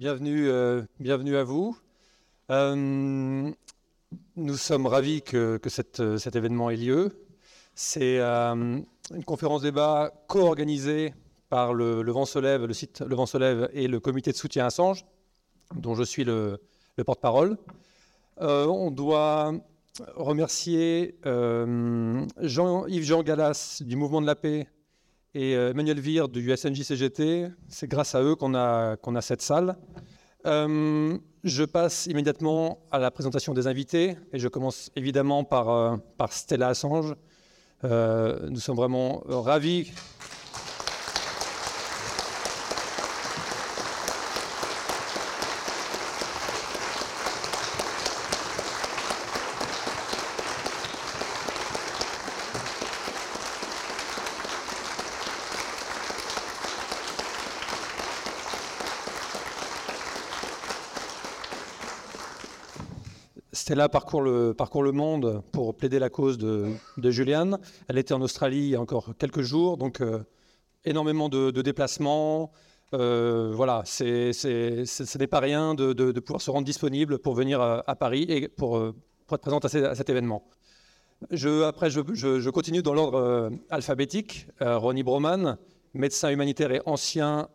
bienvenue, euh, bienvenue à vous. Euh, nous sommes ravis que, cette- cet événement ait lieu. C'est euh, une conférence débat co-organisée par le, Vent se lève, le site Le Vent se lève et le comité de soutien à Assange, dont je suis le, le porte-parole. Euh, on doit remercier euh, Jean-Yves Jean Gallas du Mouvement de la Paix et euh, Emmanuel Vire du SNJ-CGT. C'est grâce à eux qu'on a, qu'on a cette salle. Euh, je passe immédiatement à la présentation des invités et je commence évidemment par, euh, par Stella Assange. Nous sommes vraiment ravis. Stella parcourt le, parcourt le monde pour plaider la cause de, de Julian. Elle était en Australie il y a encore quelques jours, donc euh, énormément de, déplacements. Euh, voilà, c'est, ce n'est pas rien de, de- pouvoir se rendre disponible pour venir à, Paris et pour, euh, être présente à, ce- à cet événement. Je, après, je, je- continue dans l'ordre alphabétique. Ronnie Broman, médecin humanitaire et ancien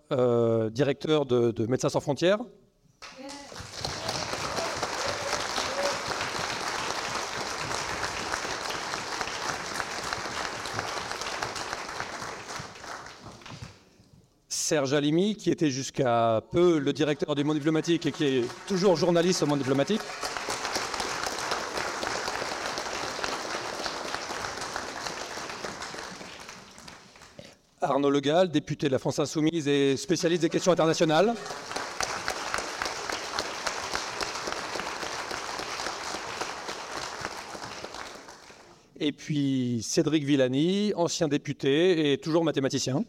directeur de Médecins sans frontières. Serge Alimi, qui était jusqu'à peu le directeur du monde diplomatique et qui est toujours journaliste au monde diplomatique. Arnaud Legal, député de la France Insoumise et spécialiste des questions internationales. Et puis Cédric Villani, ancien député et toujours mathématicien.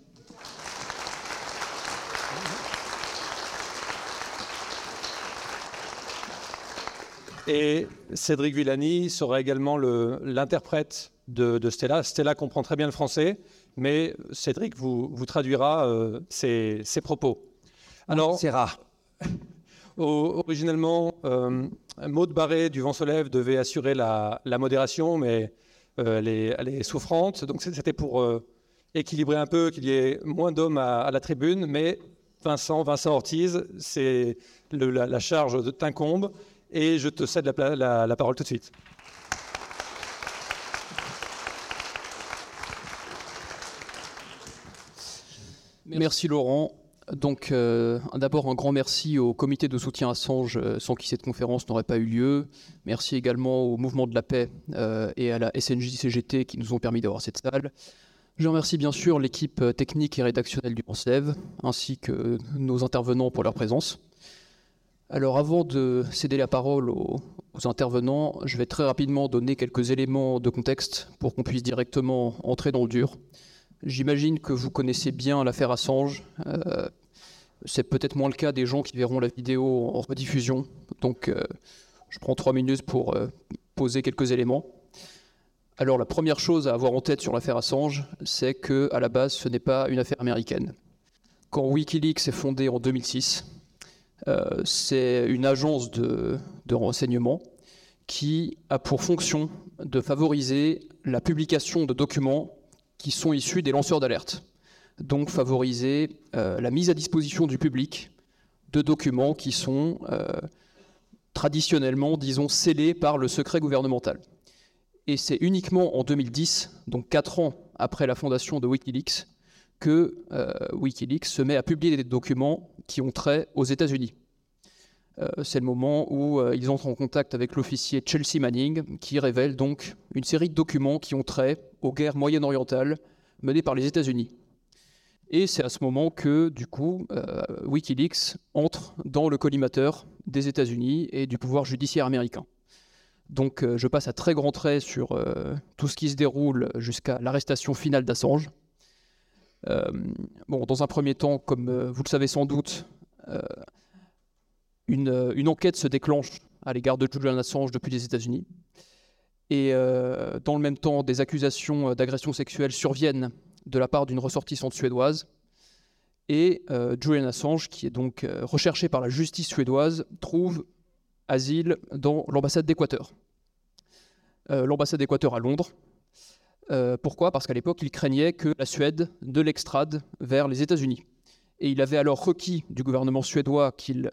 Et Cédric Villani sera également le- l'interprète de, de Stella. Stella comprend très bien le français, mais Cédric vous, vous traduira euh, ses, ses propos. Alors, C'est rare. originellement, euh, Maude Barré du Vent se lève devait assurer la, la modération, mais euh, elle, est, elle est souffrante. Donc c'était pour euh, équilibrer un peu, qu'il y ait moins d'hommes à, à la tribune. Mais Vincent, Vincent Ortiz, c'est la, la charge de t'incombe et je te cède la, parole tout de suite. Merci Laurent. Donc euh, d'abord un grand merci au comité de soutien Assange euh, sans qui cette conférence n'aurait pas eu lieu. Merci également au mouvement de la paix euh, et à la SNJ-CGT qui nous ont permis d'avoir cette salle. Je remercie bien sûr l'équipe euh, technique et rédactionnelle du Pensev ainsi que nos intervenants pour leur présence. Alors avant de céder la parole aux, intervenants, je vais très rapidement donner quelques éléments de contexte pour qu'on puisse directement entrer dans le dur. J'imagine que vous connaissez bien l'affaire Assange. Euh, c'est peut-être moins le cas des gens qui verront la vidéo en rediffusion. Donc, euh, je prends trois minutes pour euh, poser quelques éléments. Alors, la première chose à avoir en tête sur l'affaire Assange, c'est que à la base, ce n'est pas une affaire américaine. Quand WikiLeaks est fondé en 2006, euh, c'est une agence de, renseignement qui a pour fonction de favoriser la publication de documents qui sont issus des lanceurs d'alerte. Donc favoriser euh, la mise à disposition du public de documents qui sont euh, traditionnellement, disons, scellés par le secret gouvernemental. Et c'est uniquement en 2010, donc quatre ans après la fondation de Wikileaks, que Wikileaks se met à publier des documents qui ont trait aux États-Unis. Euh, c'est le moment où euh, ils entrent en contact avec l'officier Chelsea Manning, qui révèle donc une série de documents qui ont trait aux guerres moyen-orientales menées par les États-Unis. Et c'est à ce moment que, du coup, euh, Wikileaks entre dans le collimateur des États-Unis et du pouvoir judiciaire américain. Donc je passe à très grands traits sur tout ce qui se déroule jusqu'à l'arrestation finale d'Assange. Euh, bon, dans un premier temps, comme euh, vous le savez sans doute, euh, une, enquête se déclenche à l'égard de Julian Assange depuis les États-Unis. Et dans le même temps, des accusations d'agression sexuelle surviennent de la part d'une ressortissante suédoise. Et Julian Assange, qui est donc recherché par la justice suédoise, trouve asile dans l'ambassade d'Équateur. L'ambassade d'Équateur à Londres. Pourquoi? Parce qu'à l'époque, il craignait que la Suède ne l'extrade vers les États-Unis. Et il avait alors requis du gouvernement suédois qu'il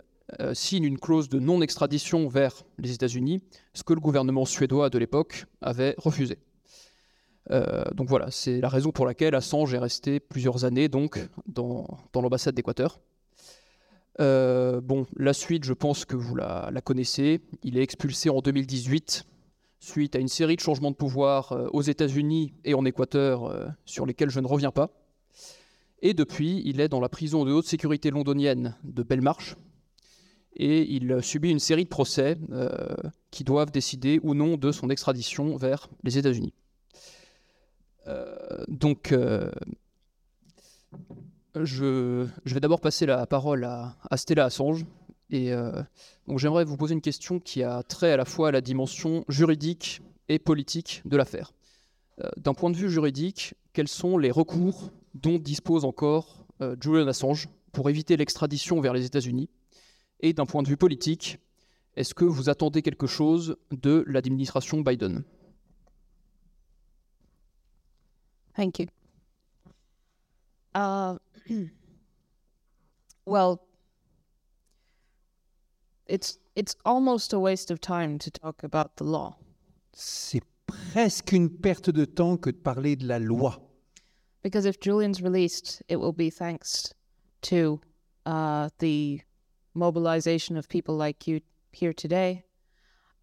signe une clause de non-extradition vers les États-Unis, ce que le gouvernement suédois de l'époque avait refusé. Euh, donc voilà, c'est la raison pour laquelle Assange est resté plusieurs années dans, l'ambassade d'Équateur. Euh, bon, la suite, je pense que vous la, connaissez. Il est expulsé en 2018 suite à une série de changements de pouvoir euh, aux États-Unis et en Équateur sur lesquels je ne reviens pas. Et depuis, il est dans la prison de haute sécurité londonienne de Belmarsh. Et il subit une série de procès qui doivent décider ou non de son extradition vers les États-Unis. Euh, donc, euh, je, vais d'abord passer la parole à, Stella Assange. Et euh, donc j'aimerais vous poser une question qui a trait à la fois à la dimension juridique et politique de l'affaire. D'un point de vue juridique, quels sont les recours dont dispose encore Julian Assange pour éviter l'extradition vers les États-Unis? Et d'un point de vue politique, est-ce que vous attendez quelque chose de l'administration Biden? Thank you. Uh, well, it's it's almost a waste of time to talk about the law. C'est presque une perte de temps que de parler de la loi. Because if Julian's released, it will be thanks to uh, the mobilization of people like you here today,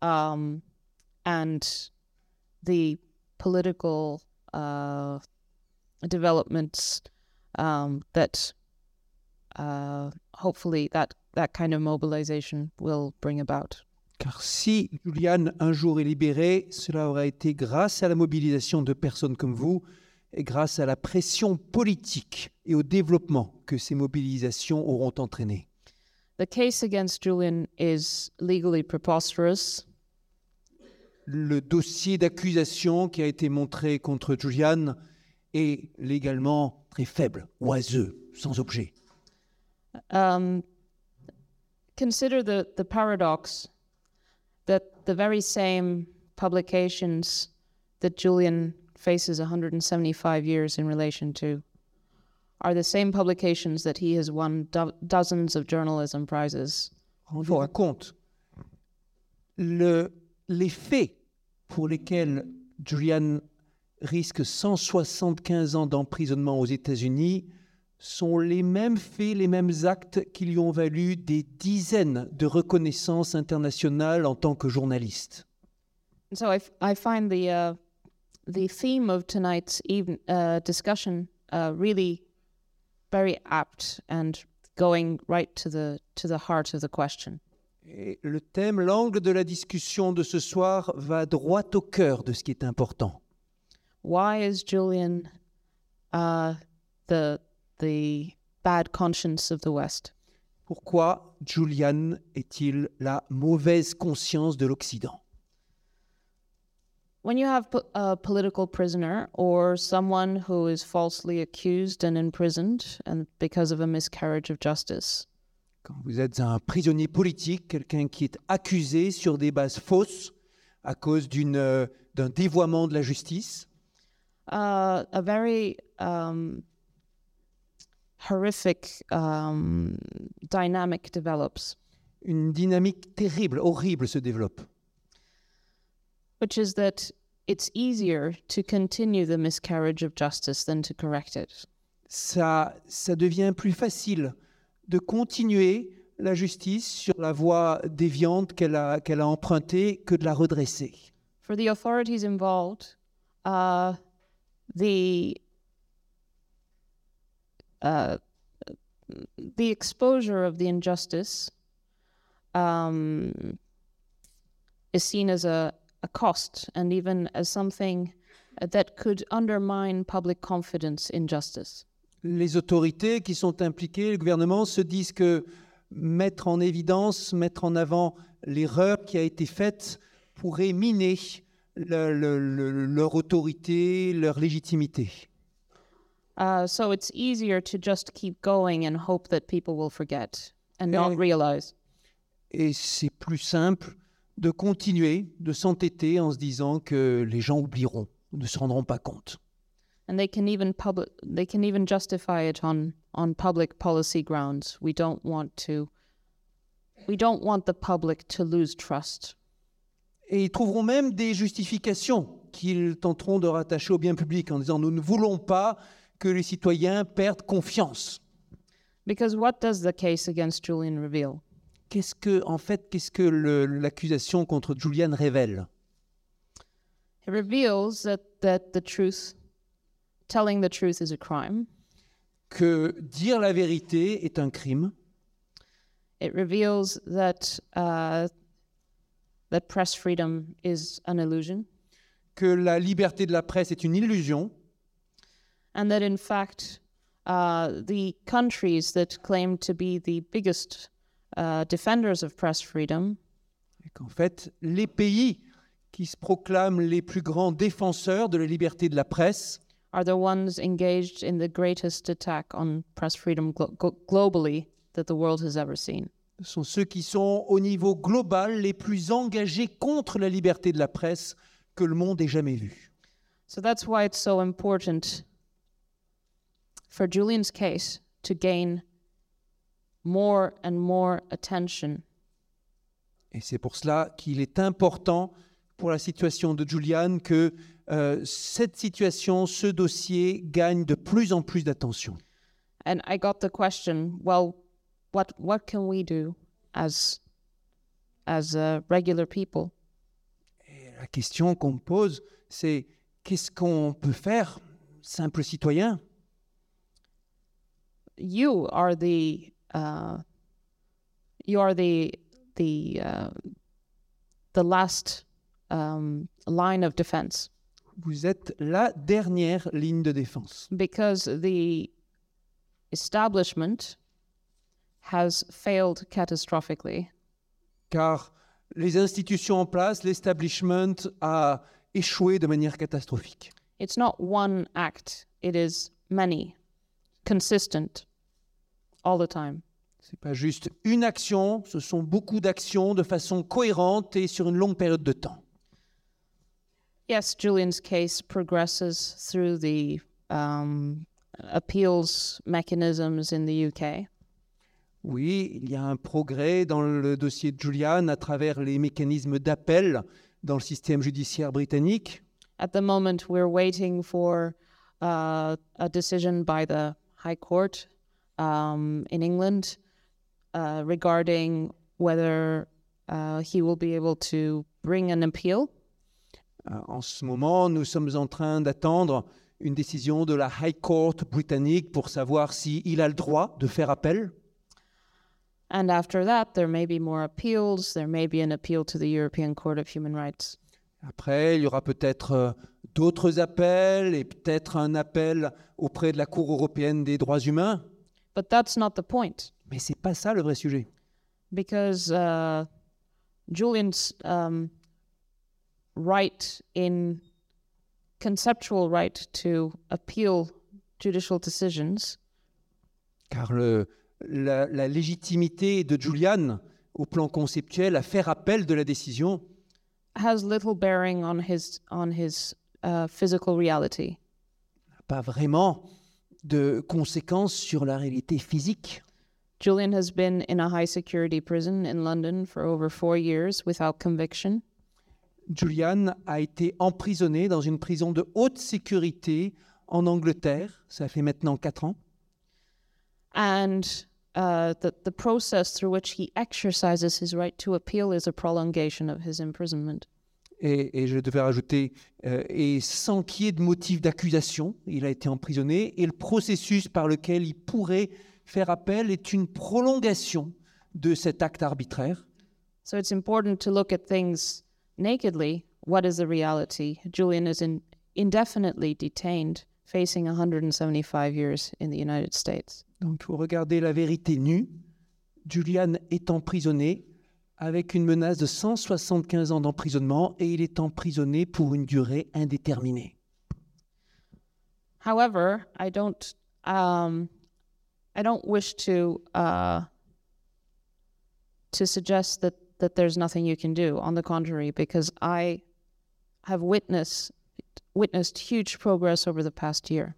um, and the political uh, developments um, that uh, hopefully that that kind of mobilization will bring about. Car si Julian un jour est libéré, cela aura été grâce à la mobilisation de personnes comme vous et grâce à la pression politique et au développement que ces mobilisations auront entraîné. The case against Julian is legally preposterous le dossier d'accusation qui a été montré contre Julian est légalement très faible, oiseux, sans objet. Um, consider the, the paradox that the very same publications that Julian faces 175 years in relation to are the same publications that he has won do dozens of journalism prizes Rendez-vous compte, le, les faits pour lesquels Julian risque 175 ans d'emprisonnement aux États-Unis sont les mêmes faits, les mêmes actes qui lui ont valu des dizaines de reconnaissances internationales en tant que journaliste. So I, I find the uh, the theme of tonight's even, uh, discussion uh, really very apt and going right to the to the heart of the question. Et le thème, l'angle de la discussion de ce soir va droit au cœur de ce qui est important. Why is Julian uh, the, the bad conscience of the West? Pourquoi Julian est-il la mauvaise conscience de l'Occident? When you have a political prisoner or someone who is falsely accused and imprisoned and because of a miscarriage of justice, quand vous êtes un prisonnier politique, quelqu'un qui est accusé sur des bases fausses à cause euh, d'un dévoiement de la justice. Uh, a very um, horrific um, dynamic develops. Une dynamique terrible, horrible se développe. Which is that it's easier to continue the miscarriage of justice than to correct it. Ça, ça devient plus facile de continuer la justice sur la voie déviante qu'elle a, qu'elle a empruntée que de la redresser. For the authorities involved, uh, the uh, the exposure of the injustice um, is seen as a, a cost and even as something that could undermine public confidence in justice les autorités qui sont impliquées, le gouvernement, se disent que mettre en évidence, mettre en avant l'erreur qui a été faite pourrait miner leur autorité, leur légitimité. Uh, so it's easier to just keep going and hope that people will forget and not realize. Et c'est plus simple de continuer, de s'entêter en se disant que les gens oublieront, ne se rendront pas compte. And they can even public they can even justify it on on public policy grounds. We don't want to we don't want the public to lose trust. Et ils trouveront même des justifications qu'ils tenteront de rattacher au bien public en disant nous ne voulons pas que les citoyens perdent confiance. Because what does the case against Julian reveal? Qu'est-ce que, en fait, qu'est-ce que l'accusation contre Julian révèle? It reveals that, that the truth telling the truth is a crime. Que dire la vérité est un crime, It reveals that uh, that press freedom is an illusion, que la liberté de la presse est une illusion, and that in fact, uh, the countries that claim to be the biggest uh, defenders of press freedom qu'en fait, les pays qui se proclament les plus grands défenseurs de la liberté de la presse are the ones engaged in the greatest attack on press freedom glo- glo- globally that the world has ever seen. sont ceux qui sont au niveau global les plus engagés contre la liberté de la presse que le monde ait jamais vu. So that's why it's so important for Julian's case to gain more and more attention Et c'est pour cela qu'il est important pour la situation de Julian que euh, cette situation, ce dossier gagne de plus en plus d'attention. And I got the question, well, what what can we do as as uh, regular people? Et la question qu'on me pose, c'est qu'est-ce qu'on peut faire, simple citoyen? You are the uh, you are the the uh, the last um, line of defense Vous êtes la dernière ligne de défense. because the establishment has failed catastrophically. Car les institutions en place, l'establishment a échoué de manière catastrophique. It's not one act, it is many, consistent, all the time. C'est pas juste une action, ce sont beaucoup d'actions de façon cohérente et sur une longue période de temps. Yes, Julian's case progresses through the um, appeals mechanisms in the UK. Oui, il y a un progrès dans le dossier de Julian à travers les mécanismes d'appel dans le système judiciaire britannique. At the moment, we're waiting for uh, a decision by the High Court um, in England uh, regarding whether uh, he will be able to bring an appeal. Euh, En ce moment, nous sommes en train d'attendre une décision de la High Court britannique pour savoir s'il a le droit de faire appel. And after that, there may be more appeals. There may be an appeal to the European Court of Human Rights. Après, il y aura peut-être euh, d'autres appels et peut-être un appel auprès de la Cour européenne des droits humains. But that's not the point. Mais c'est pas ça le vrai sujet. because uh, Julian's um, right in conceptual right to appeal judicial decisions Car le- la, la légitimité de Julian au plan conceptuel à faire appel de la décision has little bearing on his on his uh, physical reality. n'a pas vraiment de conséquences sur la réalité physique. Julian has been in a high security prison in London for over four years without conviction. Julian a été emprisonné dans une prison de haute sécurité en Angleterre. Ça fait maintenant quatre ans. And uh, the, the process through which he exercises his right to appeal is a prolongation of his imprisonment. Et, et je devais rajouter, euh, et sans qu'il y ait de motif d'accusation, il a été emprisonné. Et le processus par lequel il pourrait faire appel est une prolongation de cet acte arbitraire. So it's important to look at things nakedly. What is the reality? Julian is in, indefinitely detained, facing 175 years in the United States. Donc il faut regarder la vérité nue. Julian est emprisonné avec une menace de 175 ans d'emprisonnement et il est emprisonné pour une durée indéterminée. However, I don't um, I don't wish to uh, to suggest that that there's nothing you can do. On the contrary, because I have witnessed witnessed huge progress over the past year.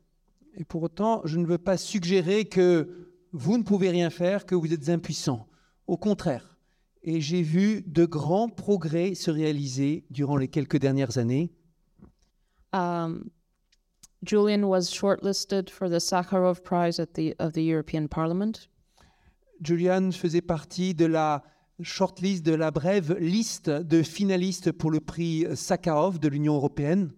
Et pour autant, je ne veux pas suggérer que vous ne pouvez rien faire, que vous êtes impuissant. Au contraire. Et j'ai vu de grands progrès se réaliser durant les quelques dernières années. Um, Julian was shortlisted for the Sakharov Prize at the of the European Parliament. Julian faisait partie de la shortlist, de la brève liste de finalistes pour le prix Sakharov de l'Union européenne.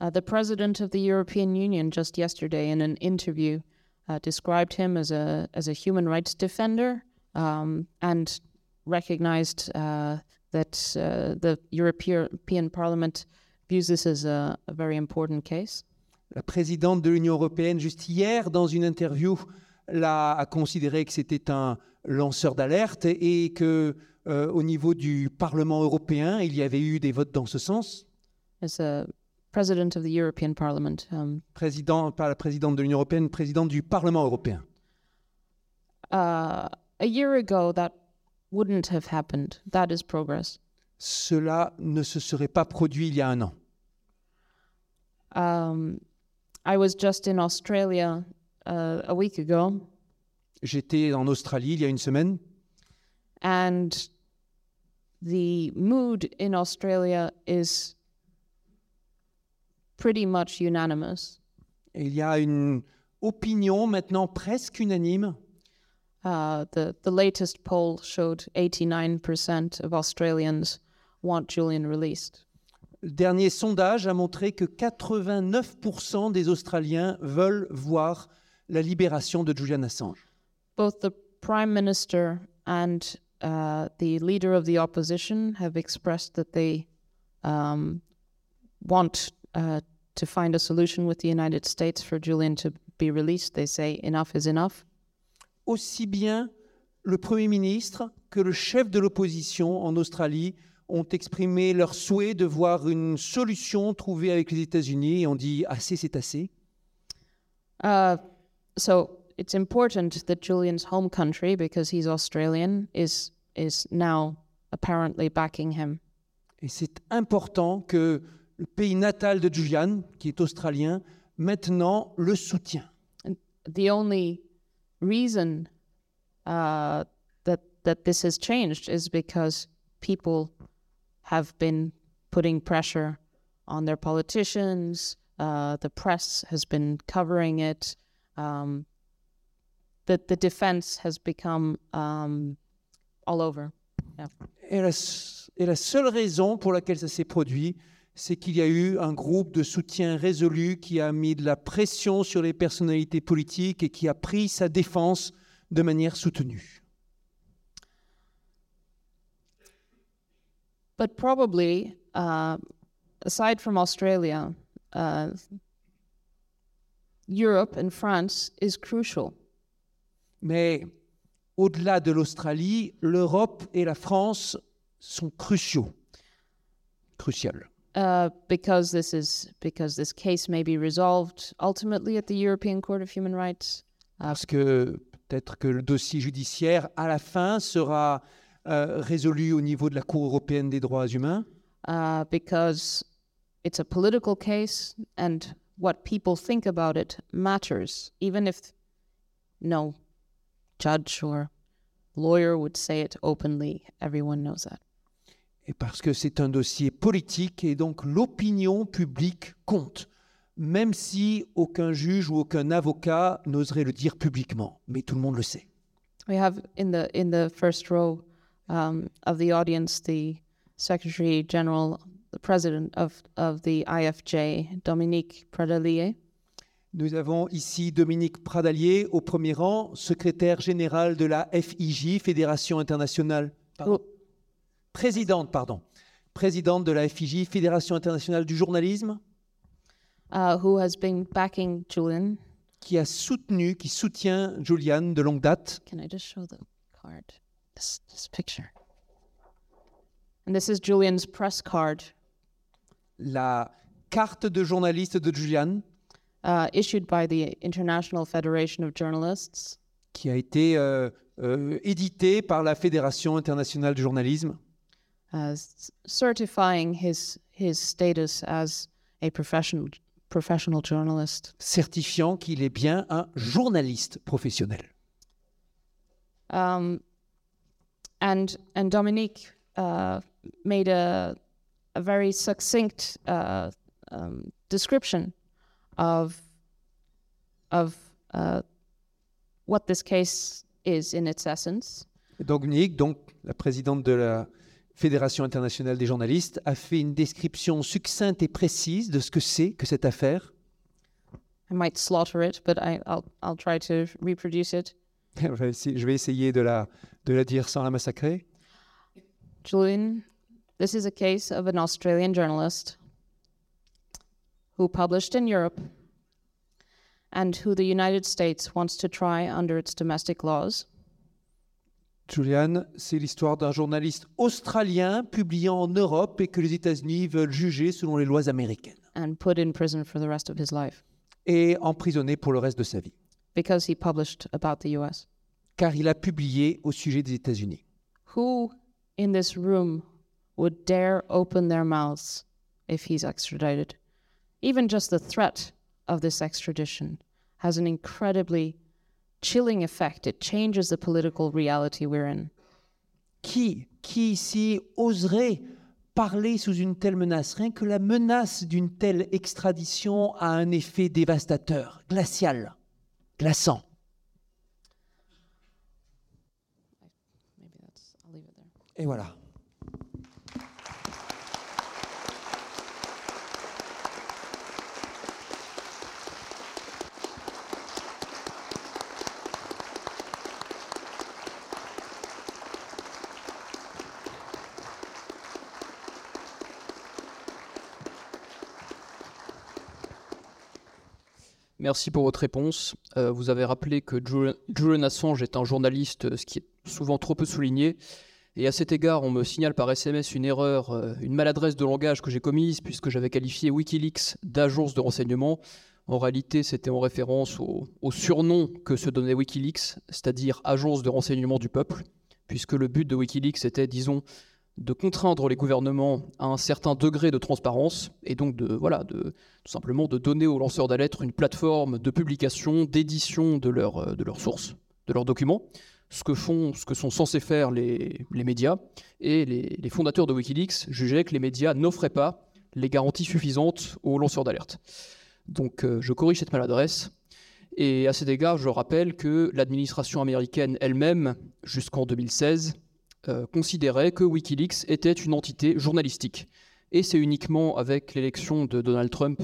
Uh, the president of the European Union just yesterday, in an interview, uh, described him as a as a human rights defender um, and recognized uh, that uh, the European Parliament views this as a, a very important case. La présidente de l'Union européenne, juste hier, dans une interview, l'a, a considéré que c'était un lanceur d'alerte et que euh, au niveau du Parlement européen, il y avait eu des votes dans ce sens. As a president of the European Parliament, um, Président, pas la présidente de l'Union européenne, présidente du Parlement européen. uh, a year ago, that wouldn't have happened. That is progress. Cela ne se serait pas produit il y a un an. Um, I was just in Australia uh, a week ago, J'étais en Australie il y a une semaine and the mood in Australia is pretty much unanimous. et il y a une opinion maintenant presque unanime. Uh, the the latest poll showed 89% of Australians want Julian released. Le dernier sondage a montré que 89% des Australiens veulent voir la libération de Julian Assange. Both the prime minister and uh, the leader of the opposition have expressed that they um, want uh, to find a solution with the United States for Julian to be released. They say enough is enough. Aussi bien le Premier ministre que le chef de l'opposition en Australie ont exprimé leur souhait de voir une solution trouvée avec les États-Unis et ont dit assez, c'est assez. Uh, so it's important that Julian's home country, because he's Australian, is is now apparently backing him. Et c'est important que le pays natal de Julian, qui est australien, maintenant le soutient. The only reason uh, that that this has changed is because people have been putting pressure on their politicians. Uh, the press has been covering it. Um, the the defense has become um, all over. Et la, et la seule raison pour laquelle ça s'est produit, c'est qu'il y a eu un groupe de soutien résolu qui a mis de la pression sur les personnalités politiques et qui a pris sa défense de manière soutenue. But probably, uh, aside from Australia, uh, Europe and France is crucial. Mais au-delà de l'Australie, l'Europe et la France sont cruciaux. Cruciales. Uh, because this is because this case may be resolved ultimately at the European Court of Human Rights, Parce que peut-être que le dossier judiciaire, à la fin, sera euh, résolu au niveau de la Cour européenne des droits humains. uh, because it's a political case, and what people think about it matters, even if no judge or lawyer would say it openly. Everyone knows that. Et parce que c'est un dossier politique et donc l'opinion publique compte, même si aucun juge ou aucun avocat n'oserait le dire publiquement. Mais tout le monde le sait. We have in the in the first row um, of the audience the Secretary General, the President of of the IFJ, Dominique Pradalier. Nous avons ici Dominique Pradalier au premier rang, secrétaire général de la FIJ, Fédération internationale. Pardon. Présidente, pardon. Présidente de la FIJ, Fédération internationale du journalisme, uh, who has been backing Julian. qui a soutenu, qui soutient Julian de longue date. Can I just show the card? This this picture. And this is Julian's press card. La carte de journaliste de Julian, uh, issued by the International Federation of Journalists, qui a été euh, euh, édité par la Fédération internationale du journalisme, certifying his his status as a professional professional journalist. certifiant qu'il est bien un journaliste professionnel. Um, and and Dominique uh, made a a very succinct uh, um, description of of uh, what this case is in its essence. Dominique, donc la présidente de la Fédération internationale des journalistes, a fait une description succincte et précise de ce que c'est que cette affaire. I might slaughter it, but I, I'll I'll try to reproduce it. Je vais essayer- la, de la dire sans la massacrer. Julian, this is a case of an Australian journalist who published in Europe and who the United States wants to try under its domestic laws. Julian, c'est l'histoire d'un journaliste australien publiant en Europe et que les États-Unis veulent juger selon les lois américaines and put in prison for the rest of his life et emprisonner pour le reste de sa vie, because he published about the US. car il a publié au sujet des États-Unis. Who in this room would dare open their mouths if he's extradited? Even just the threat of this extradition has an incredibly chilling effect. It changes the political reality we're in. Qui, qui ici oserait parler sous une telle menace? Rien que la menace d'une telle extradition a un effet dévastateur, glacial, glaçant. Et voilà. Merci pour votre réponse. Euh, vous avez rappelé que Julian Assange est un journaliste, euh, ce qui est souvent trop peu souligné. Et à cet égard, on me signale par SMS une erreur, euh, une maladresse de langage que j'ai commise, puisque j'avais qualifié Wikileaks d'agence de renseignement. En réalité, c'était en référence au surnom que se donnait Wikileaks, c'est-à-dire agence de renseignement du peuple, puisque le but de Wikileaks était, disons, de contraindre les gouvernements à un certain degré de transparence et donc de voilà de tout simplement de donner aux lanceurs d'alerte une plateforme de publication, d'édition de, leur, euh, de leurs sources, de leurs documents, ce que, font, ce que sont censés faire les, les médias. Et les, les fondateurs de Wikileaks jugeaient que les médias n'offraient pas les garanties suffisantes aux lanceurs d'alerte. Donc euh, je corrige cette maladresse. Et à cet égard, je rappelle que l'administration américaine elle-même, jusqu'en 2016, euh, considérait que Wikileaks était une entité journalistique. Et c'est uniquement avec l'élection de Donald Trump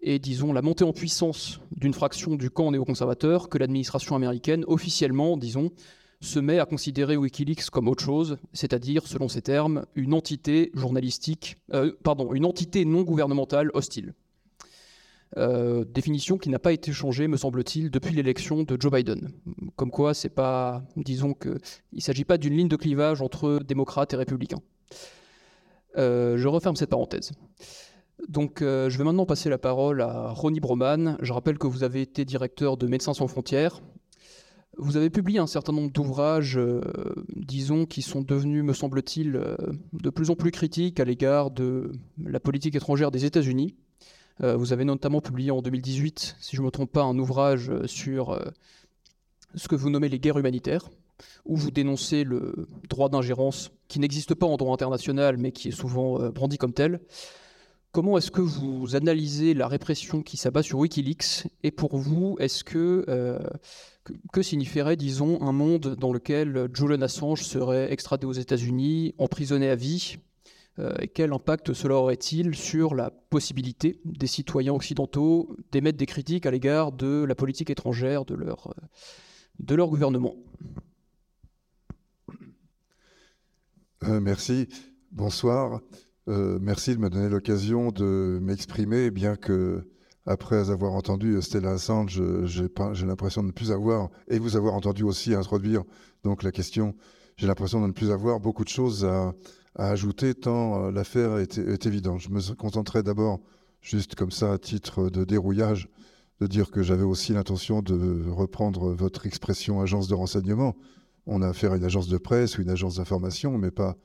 et, disons, la montée en puissance d'une fraction du camp néoconservateur que l'administration américaine, officiellement, disons, se met à considérer Wikileaks comme autre chose, c'est-à-dire, selon ses termes, une entité journalistique, euh, une entité non gouvernementale hostile. Euh, définition qui n'a pas été changée, me semble-t-il, depuis l'élection de Joe Biden. Comme quoi, c'est pas, disons que, il s'agit pas d'une ligne de clivage entre démocrates et républicains. Euh, je referme cette parenthèse. Donc, euh, je vais maintenant passer la parole à Ronnie Broman. Je rappelle que vous avez été directeur de Médecins sans frontières. Vous avez publié un certain nombre d'ouvrages, disons, qui sont devenus, me semble-t-il, de plus en plus critiques à l'égard de la politique étrangère des États-Unis. Euh, vous avez notamment publié en 2018, si je ne me trompe pas, un ouvrage euh, sur euh, ce que vous nommez les guerres humanitaires, où vous dénoncez le droit d'ingérence qui n'existe pas en droit international, mais qui est souvent brandi comme tel. Comment est-ce que vous analysez la répression qui s'abat sur Wikileaks Et pour vous, est-ce que, que signifierait, disons, un monde dans lequel Julian Assange serait extradé aux États-Unis, emprisonné à vie et quel impact cela aurait-il sur la possibilité des citoyens occidentaux d'émettre des critiques à l'égard de la politique étrangère de leur, euh, de leur gouvernement? Euh, merci. Bonsoir. Euh, merci de me donner l'occasion de m'exprimer, bien que après avoir entendu Stella Assange, euh, j'ai l'impression de ne plus avoir, et vous avoir entendu aussi introduire donc la question, j'ai l'impression de ne plus avoir beaucoup de choses à, à ajouter tant euh, l'affaire est, évidente. Je me contenterai d'abord, juste comme ça, à titre de dérouillage, de dire que j'avais aussi l'intention de reprendre votre expression agence de renseignement. On a affaire à une agence de presse ou une agence d'information, mais pas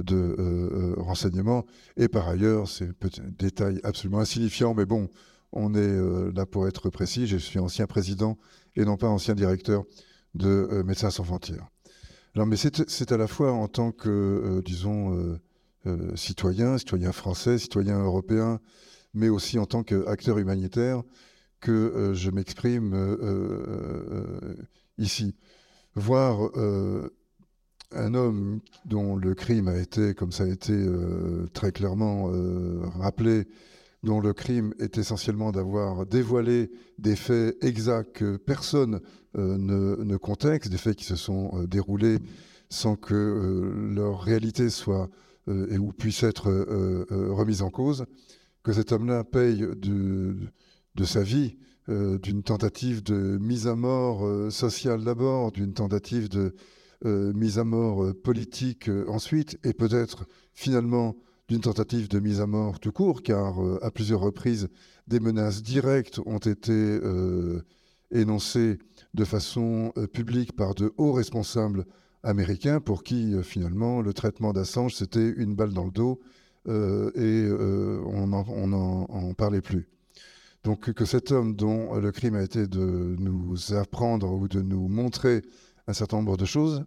de euh, euh, renseignement. Et par ailleurs, c'est un détail absolument insignifiant, mais bon, on est là pour être précis. Je suis ancien président et non pas ancien directeur de Médecins sans frontières. Alors, mais c'est à la fois en tant que, disons, citoyen, citoyen français, citoyen européen, mais aussi en tant qu'acteur humanitaire, que je m'exprime ici. Voir un homme dont le crime a été, comme ça a été euh, très clairement euh, rappelé, dont le crime est essentiellement d'avoir dévoilé des faits exacts que personne euh, ne, contexte, des faits qui se sont déroulés sans que leur réalité soit et ou puisse être remise en cause, que cet homme-là paye de, sa vie d'une tentative de mise à mort sociale d'abord, d'une tentative de euh, mise à mort euh, politique euh, ensuite, et peut-être finalement d'une tentative de mise à mort tout court, car à plusieurs reprises, des menaces directes ont été énoncées de façon publique par de hauts responsables américains pour qui finalement le traitement d'Assange c'était une balle dans le dos et on n'en parlait plus. Donc que cet homme dont le crime a été de nous apprendre ou de nous montrer un certain nombre de choses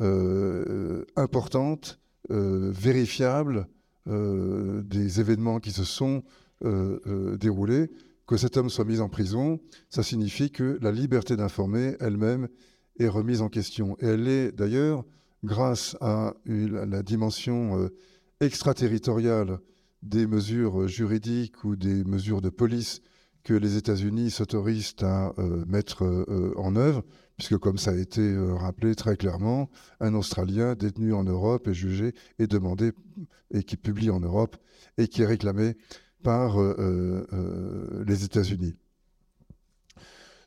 euh, importantes, euh, vérifiables, euh, des événements qui se sont déroulés. Que cet homme soit mis en prison, ça signifie que la liberté d'informer elle-même est remise en question. Et elle est d'ailleurs, grâce à la dimension extraterritoriale des mesures juridiques ou des mesures de police que les États-Unis s'autorisent à mettre en œuvre, puisque comme ça a été euh, rappelé très clairement, un Australien détenu en Europe est jugé et demandé, et qui publie en Europe, et qui est réclamé par euh, euh, les États-Unis.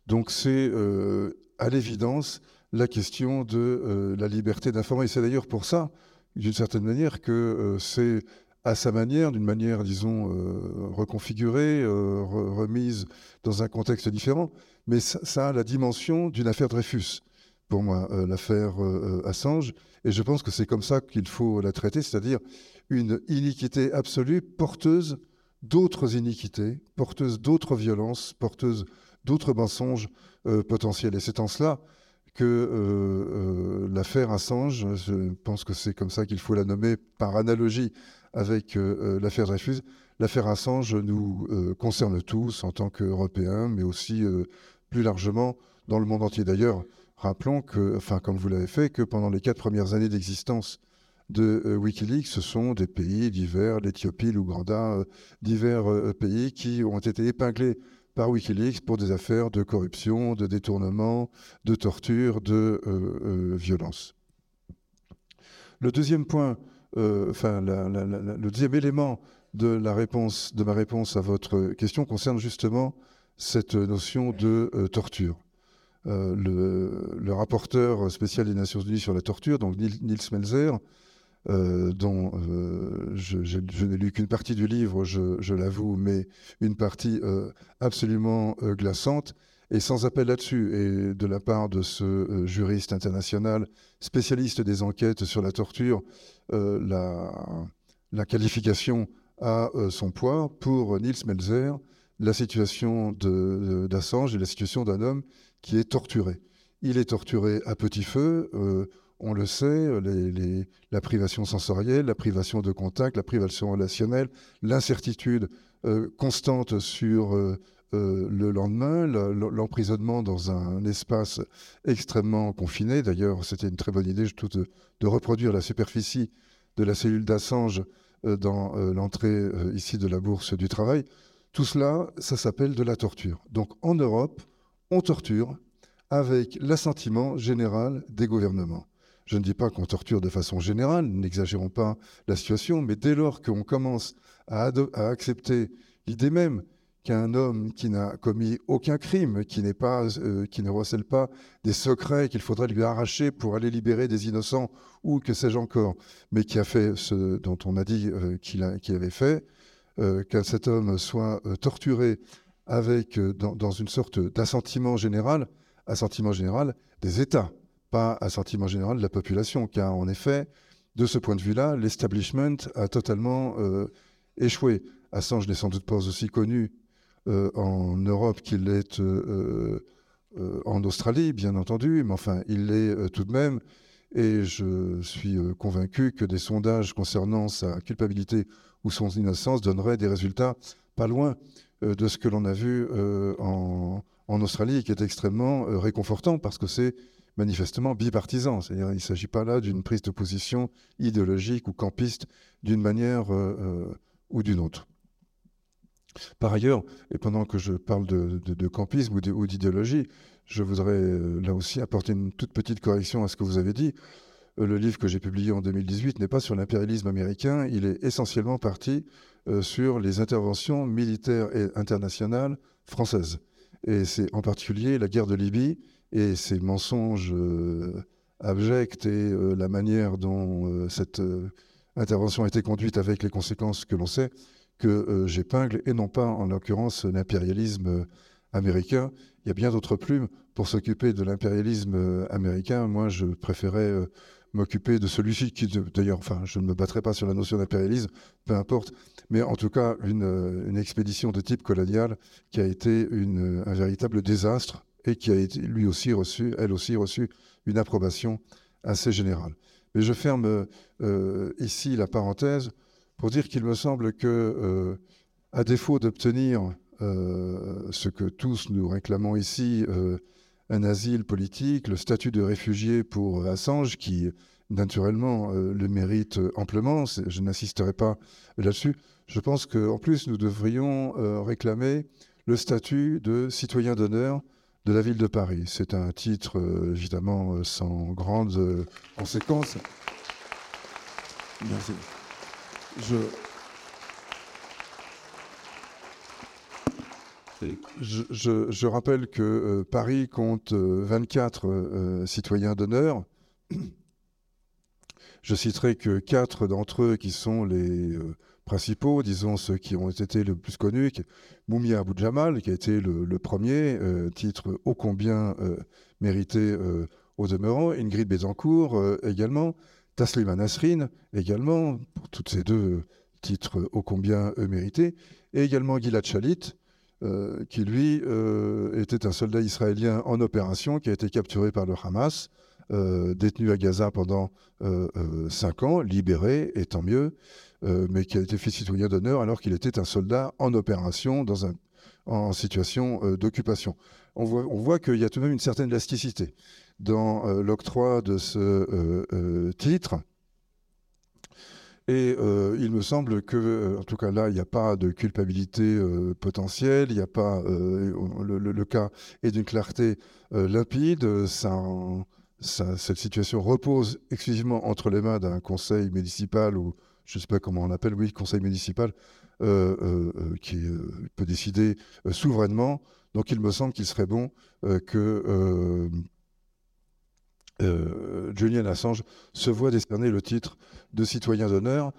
Donc c'est à l'évidence la question de la liberté d'informer. C'est d'ailleurs pour ça, d'une certaine manière, que c'est à sa manière, d'une manière, disons, reconfigurée, remise dans un contexte différent, mais ça, a la dimension d'une affaire Dreyfus, pour moi, euh, l'affaire euh, euh, Assange. Et je pense que c'est comme ça qu'il faut la traiter, c'est-à-dire une iniquité absolue, porteuse d'autres iniquités, porteuse d'autres violences, porteuse d'autres mensonges potentiels. Et c'est en cela que l'affaire Assange, je pense que c'est comme ça qu'il faut la nommer par analogie avec l'affaire Dreyfus, l'affaire Assange nous concerne tous en tant qu'Européens, mais aussi plus largement dans le monde entier. D'ailleurs, rappelons que, enfin, comme vous l'avez fait, que pendant les quatre premières années d'existence de euh, Wikileaks, ce sont des pays divers, l'Éthiopie, l'Ouganda, euh, divers euh, pays qui ont été épinglés par Wikileaks pour des affaires de corruption, de détournement, de torture, de violence. Le deuxième point, enfin, le deuxième élément de la réponse, de ma réponse à votre question concerne justement cette notion de torture. Euh, le, rapporteur spécial des Nations Unies sur la torture, donc Nils Melzer, euh, dont je, n'ai lu qu'une partie du livre, je, l'avoue, mais une partie absolument glaçante, et sans appel là-dessus. Et de la part de ce juriste international, spécialiste des enquêtes sur la torture, la, qualification a son poids. Pour Nils Melzer, la situation d'Assange et la situation d'un homme qui est torturé. Il est torturé à petit feu, euh, on le sait, la privation sensorielle, la privation de contact, la privation relationnelle, l'incertitude euh, constante sur euh, le lendemain, l'emprisonnement dans un espace extrêmement confiné. D'ailleurs, c'était une très bonne idée de, reproduire la superficie de la cellule d'Assange dans l'entrée ici de la Bourse du Travail. Tout cela, ça s'appelle de la torture. Donc en Europe, on torture avec l'assentiment général des gouvernements. Je ne dis pas qu'on torture de façon générale, n'exagérons pas la situation, mais dès lors qu'on commence à, accepter l'idée même qu'un homme qui n'a commis aucun crime, qui, pas, euh, qui ne recèle pas des secrets qu'il faudrait lui arracher pour aller libérer des innocents, ou que sais-je encore, mais qui a fait ce dont on a dit euh, qu'il avait fait, euh, qu'un cet homme soit torturé avec, dans, dans une sorte d'assentiment général, assentiment général des États, pas assentiment général de la population, car en effet, de ce point de vue-là, l'establishment a totalement échoué. Assange n'est sans doute pas aussi connu euh, en Europe qu'il l'est euh, euh, en Australie, bien entendu, mais enfin, il l'est tout de même. Et je suis convaincu que des sondages concernant sa culpabilité ou son innocence donneraient des résultats pas loin de ce que l'on a vu en, Australie, qui est extrêmement réconfortant parce que c'est manifestement bipartisan. C'est-à-dire qu'il ne s'agit pas là d'une prise de position idéologique ou campiste d'une manière ou d'une autre. Par ailleurs, et pendant que je parle de, campisme ou d'idéologie, je voudrais euh, là aussi apporter une toute petite correction à ce que vous avez dit. Euh, le livre que j'ai publié en 2018 n'est pas sur l'impérialisme américain, il est essentiellement parti euh, sur les interventions militaires et internationales françaises. Et c'est en particulier la guerre de Libye et ses mensonges abjects et la manière dont cette intervention a été conduite avec les conséquences que l'on sait que euh, j'épingle, et non pas en l'occurrence l'impérialisme euh, américain. Il y a bien d'autres plumes pour s'occuper de l'impérialisme euh, américain. Moi, je préférais m'occuper de celui-ci qui, d'ailleurs, enfin, je ne me battrai pas sur la notion d'impérialisme, peu importe, mais en tout cas, une, une, expédition de type colonial qui a été un véritable désastre et qui a été, lui aussi reçu, elle aussi reçu une approbation assez générale. Mais je ferme ici la parenthèse pour dire qu'il me semble que, euh, à défaut d'obtenir euh, ce que tous nous réclamons ici, euh, un asile politique, le statut de réfugié pour Assange, qui naturellement le mérite amplement, je n'insisterai pas là-dessus, je pense qu'en plus nous devrions réclamer le statut de citoyen d'honneur de la ville de Paris. C'est un titre évidemment sans grandes conséquences. Merci. Je, rappelle que euh, Paris compte 24 euh, euh, citoyens d'honneur. Je citerai que quatre d'entre eux qui sont les principaux, disons ceux qui ont été le plus connus, Moumia Abou Jamal, qui a été le, premier, titre ô combien mérité au demeurant, Ingrid Bézancourt également, Taslima Nasrin également, pour toutes ces deux titres ô combien mérités, et également Gilad Shalit, euh, qui lui euh, était un soldat israélien en opération qui a été capturé par le Hamas, euh, détenu à Gaza pendant cinq ans, libéré, et tant mieux, mais qui a été fait citoyen d'honneur alors qu'il était un soldat en opération dans un, en situation d'occupation. On voit, qu'il y a tout de même une certaine élasticité dans euh, l'octroi de ce euh, euh, titre. Et il me semble que, en tout cas là, il n'y a pas de culpabilité potentielle, il n'y a pas. Le, cas est d'une clarté limpide. Ça, cette situation repose exclusivement entre les mains d'un conseil municipal ou je ne sais pas comment on appelle, oui, conseil municipal, qui peut décider souverainement. Donc il me semble qu'il serait bon que euh, Julian Assange se voit décerner le titre de citoyen d'honneur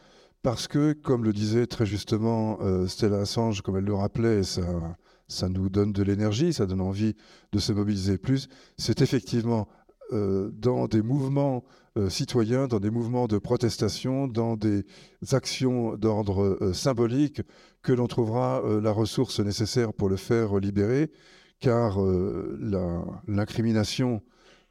parce que, comme le disait très justement euh, Stella Assange, comme elle le rappelait, ça, nous donne de l'énergie, ça donne envie de se mobiliser plus. C'est effectivement euh, dans des mouvements citoyens, dans des mouvements de protestation, dans des actions d'ordre symbolique que l'on trouvera la ressource nécessaire pour le faire libérer, car l'incrimination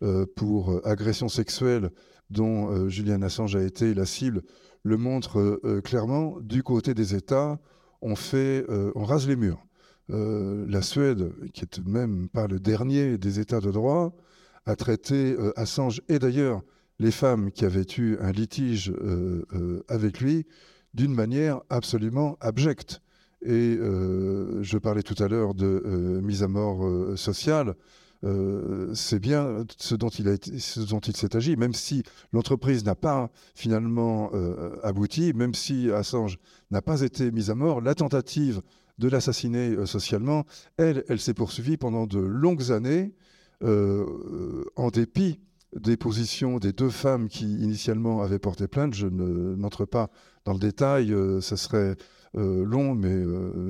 euh, pour euh, agression sexuelle dont euh, Julian Assange a été la cible le montre clairement. Du côté des États, on, fait, on rase les murs. la Suède, qui est même pas le dernier des États de droit, a traité Assange et d'ailleurs les femmes qui avaient eu un litige avec lui d'une manière absolument abjecte. Et je parlais tout à l'heure de mise à mort sociale. Euh, c'est bien ce dont il, il s'est agi, même si l'entreprise n'a pas finalement euh, abouti, même si Assange n'a pas été mise à mort, la tentative de l'assassiner euh, socialement, elle, elle s'est poursuivie pendant de longues années, en dépit des positions des deux femmes qui initialement avaient porté plainte. Je n'entre pas dans le détail, ça serait long, mais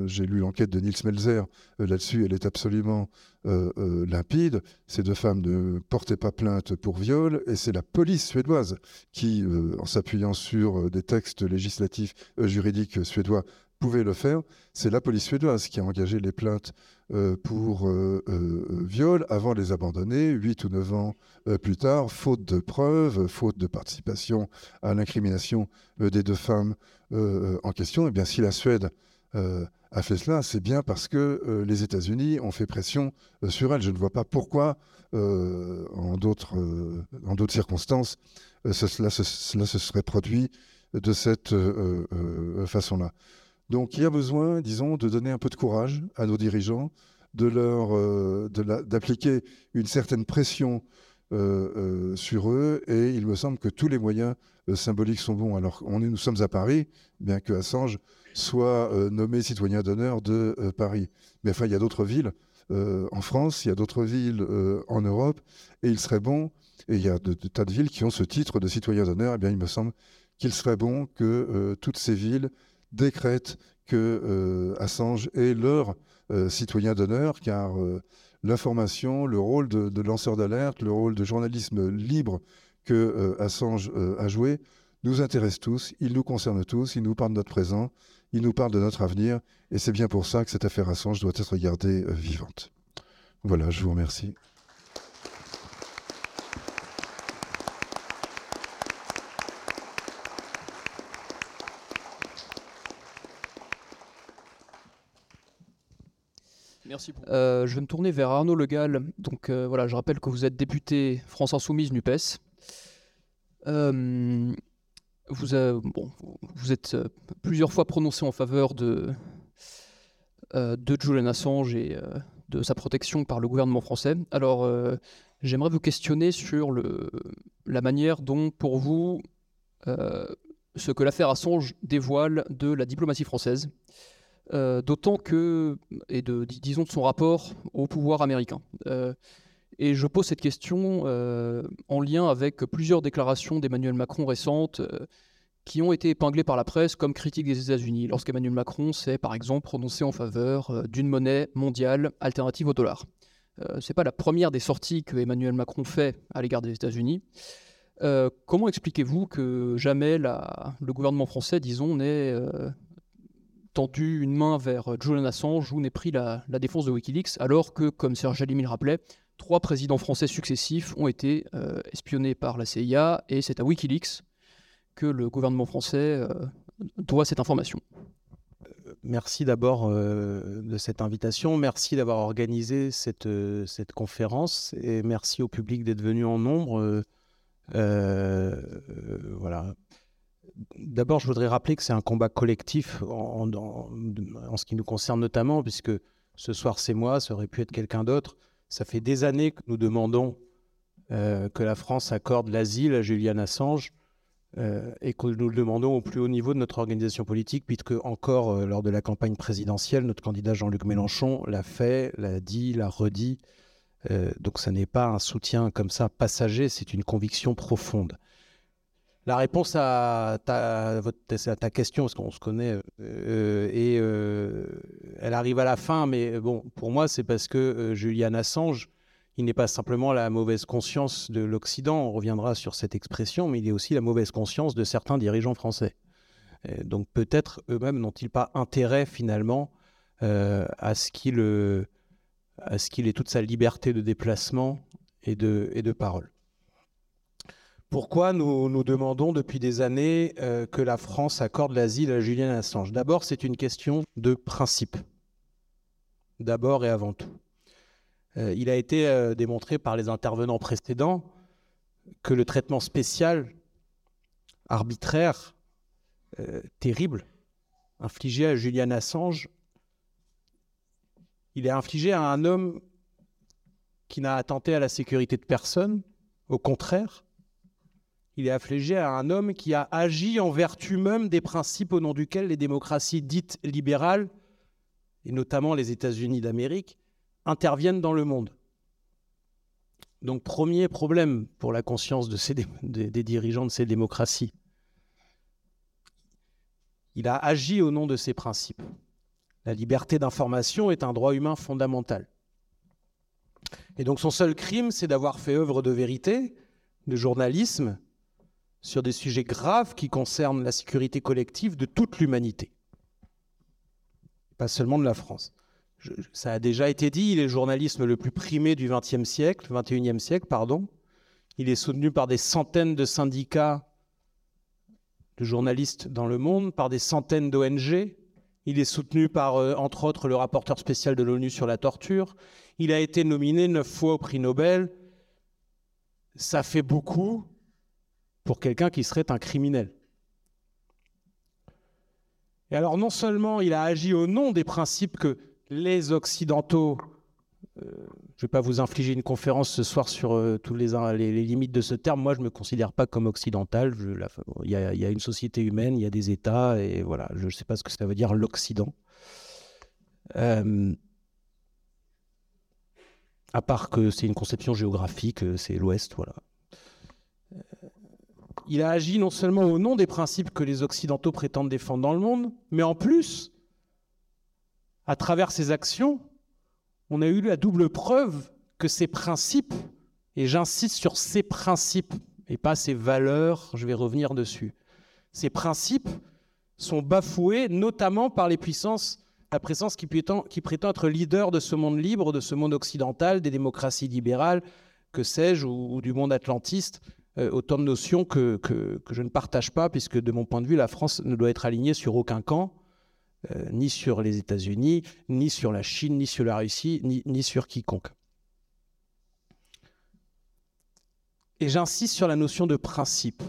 j'ai lu l'enquête de Niels Melzer là-dessus, elle est absolument limpide. Ces deux femmes ne portaient pas plainte pour viol, et c'est la police suédoise qui, en s'appuyant sur des textes législatifs juridiques suédois, pouvait le faire. C'est la police suédoise qui a engagé les plaintes euh, pour euh, euh, viol avant de les abandonner, 8 ou 9 ans plus tard, faute de preuves, faute de participation à l'incrimination des deux femmes en question. Et eh bien, si la Suède a fait cela, c'est bien parce que les États-Unis ont fait pression sur elle. Je ne vois pas pourquoi, en d'autres circonstances, cela, se serait produit de cette façon-là. Donc il y a besoin, disons, de donner un peu de courage à nos dirigeants, de leur, euh, d'appliquer une certaine pression euh, euh, sur eux, et il me semble que tous les moyens symboliques sont bons. Alors on nous sommes à Paris, bien que Assange soit nommé citoyen d'honneur de Paris. Mais enfin, il y a d'autres villes en France, il y a d'autres villes en Europe, et il serait bon, et il y a de, de, tas de villes qui ont ce titre de citoyen d'honneur, et eh bien il me semble qu'il serait bon que toutes ces villes décrète que euh, Assange est leur euh, citoyen d'honneur, car euh, l'information, le rôle de, lanceur d'alerte, le rôle de journalisme libre que Assange a joué, nous intéresse tous, il nous concerne tous, il nous parle de notre présent, il nous parle de notre avenir, et c'est bien pour ça que cette affaire Assange doit être gardée vivante. Voilà, je vous remercie. Euh, je vais me tourner vers Arnaud Legal. Donc euh, voilà, je rappelle que vous êtes député France Insoumise NUPES. Euh, vous, êtes plusieurs fois prononcé en faveur de, de Julian Assange et de sa protection par le gouvernement français. Alors, j'aimerais vous questionner sur la manière dont, pour vous, ce que l'affaire Assange dévoile de la diplomatie française. Euh, d'autant que, et disons de son rapport au pouvoir américain. Euh, et je pose cette question euh, en lien avec plusieurs déclarations d'Emmanuel Macron récentes qui ont été épinglées par la presse comme critiques des États-Unis, lorsqu'Emmanuel Macron s'est par exemple prononcé en faveur d'une monnaie mondiale alternative au dollar. Ce n'est pas la première des sorties que Emmanuel Macron fait à l'égard des États-Unis. comment expliquez-vous que jamais le gouvernement français, disons, n'ait tendu une main vers euh, Julian Assange ou n'ait pris la, défense de Wikileaks, alors que, comme Serge Jalimi le rappelait, trois présidents français successifs ont été euh, espionnés par la CIA, et c'est à Wikileaks que le gouvernement français euh, doit cette information. Merci d'abord de cette invitation, merci d'avoir organisé cette, cette conférence et merci au public d'être venu en nombre. voilà. D'abord, je voudrais rappeler que c'est un combat collectif en, ce qui nous concerne notamment, puisque ce soir c'est moi, ça aurait pu être quelqu'un d'autre. Ça fait des années que nous demandons euh, que la France accorde l'asile à Julian Assange euh, et que nous le demandons au plus haut niveau de notre organisation politique, puisque encore euh, lors de la campagne présidentielle, notre candidat Jean-Luc Mélenchon l'a fait, l'a dit, l'a redit. donc ça n'est pas un soutien comme ça passager, c'est une conviction profonde. La réponse à ta, question, parce qu'on se connaît, euh, et euh, elle arrive à la fin, mais bon, pour moi, c'est parce que euh, Julian Assange, il n'est pas simplement la mauvaise conscience de l'Occident, on reviendra sur cette expression, mais il est aussi la mauvaise conscience de certains dirigeants français. donc peut-être eux-mêmes n'ont-ils pas intérêt finalement à ce qu'il ait toute sa liberté de déplacement et de parole. Pourquoi nous, demandons depuis des années euh, que la France accorde l'asile à Julian Assange D'abord, c'est une question de principe. D'abord et avant tout. Euh, il a été euh, démontré par les intervenants précédents que le traitement spécial, arbitraire, terrible, infligé à Julian Assange, il est infligé à un homme qui n'a attenté à la sécurité de personne, au contraire, il est affligé à un homme qui a agi en vertu même des principes au nom duquel les démocraties dites libérales, et notamment les États-Unis d'Amérique, interviennent dans le monde. Donc premier problème pour la conscience des, des dirigeants de ces démocraties. Il a agi au nom de ces principes. La liberté d'information est un droit humain fondamental. Et donc son seul crime, c'est d'avoir fait œuvre de vérité, de journalisme, sur des sujets graves qui concernent la sécurité collective de toute l'humanité, pas seulement de la France. Ça a déjà été dit, il est le journalisme le plus primé du XXe siècle, XXIe siècle. Il est soutenu par des centaines de syndicats de journalistes dans le monde, par des centaines d'ONG. Il est soutenu par, euh, entre autres, le rapporteur spécial de l'ONU sur la torture. Il a été nominé neuf fois au prix Nobel. Ça fait beaucoup pour quelqu'un qui serait un criminel. Et alors non seulement il a agi au nom des principes que les Occidentaux, euh, je ne vais pas vous infliger une conférence ce soir sur euh, tous les, limites de ce terme, moi je ne me considère pas comme occidental, il y, a une société humaine, il y a des États, et voilà, je ne sais pas ce que ça veut dire l'Occident. Euh, à part que c'est une conception géographique, c'est l'Ouest, voilà. Il a agi non seulement au nom des principes que les Occidentaux prétendent défendre dans le monde, mais en plus, à travers ses actions, on a eu la double preuve que ces principes, et j'insiste sur ces principes et pas ces valeurs, je vais revenir dessus, ces principes sont bafoués notamment par les puissances, la présence qui prétend, être leader de ce monde libre, de ce monde occidental, des démocraties libérales, que sais-je, ou, du monde atlantiste, euh, autant de notions que, que, je ne partage pas, puisque de mon point de vue, la France ne doit être alignée sur aucun camp, euh, ni sur les États-Unis, ni sur la Chine, ni sur la Russie, ni, ni sur quiconque. Et j'insiste sur la notion de principe,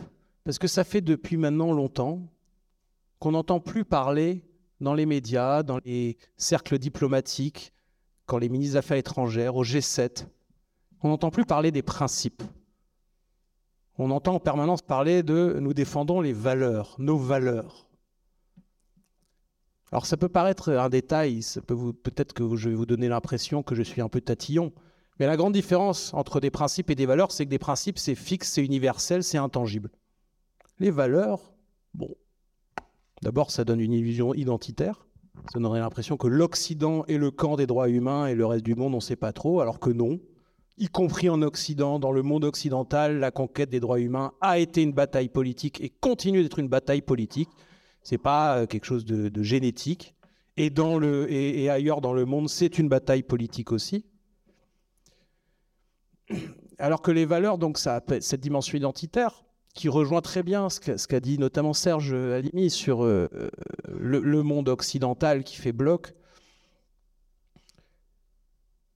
parce que ça fait depuis maintenant longtemps qu'on n'entend plus parler dans les médias, dans les cercles diplomatiques, quand les ministres des Affaires étrangères, au G7, on n'entend plus parler des principes. On entend en permanence parler de nous défendons les valeurs, nos valeurs. Alors ça peut paraître un détail, peut-être peut que je vais vous donner l'impression que je suis un peu tatillon, mais la grande différence entre des principes et des valeurs, c'est que des principes, c'est fixe, c'est universel, c'est intangible. Les valeurs, bon, d'abord ça donne une illusion identitaire, ça donnerait l'impression que l'Occident est le camp des droits humains et le reste du monde, on ne sait pas trop, alors que non. Y compris en Occident, dans le monde occidental, la conquête des droits humains a été une bataille politique et continue d'être une bataille politique. C'est pas quelque chose de, génétique. Et, ailleurs dans le monde, c'est une bataille politique aussi. Alors que les valeurs, donc, ça cette dimension identitaire qui rejoint très bien ce qu'a, dit notamment Serge Halimi sur euh, le, le, monde occidental qui fait bloc.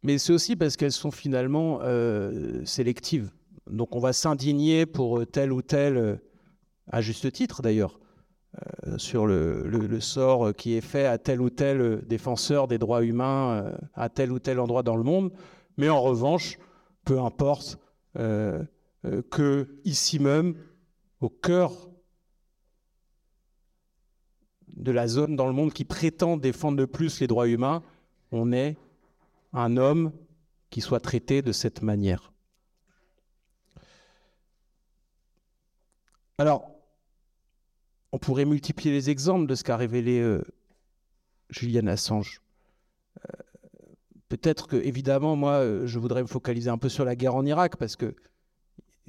Mais c'est aussi parce qu'elles sont finalement euh, sélectives. Donc on va s'indigner pour tel ou tel, à juste titre d'ailleurs, euh, sur le, sort qui est fait à tel ou tel défenseur des droits humains euh, à tel ou tel endroit dans le monde. Mais en revanche, peu importe euh, euh, que ici même, au cœur de la zone dans le monde qui prétend défendre le plus les droits humains, on est un homme qui soit traité de cette manière. Alors, on pourrait multiplier les exemples de ce qu'a révélé euh, Julian Assange. Euh, Peut-être que, évidemment, moi, je voudrais me focaliser un peu sur la guerre en Irak, parce que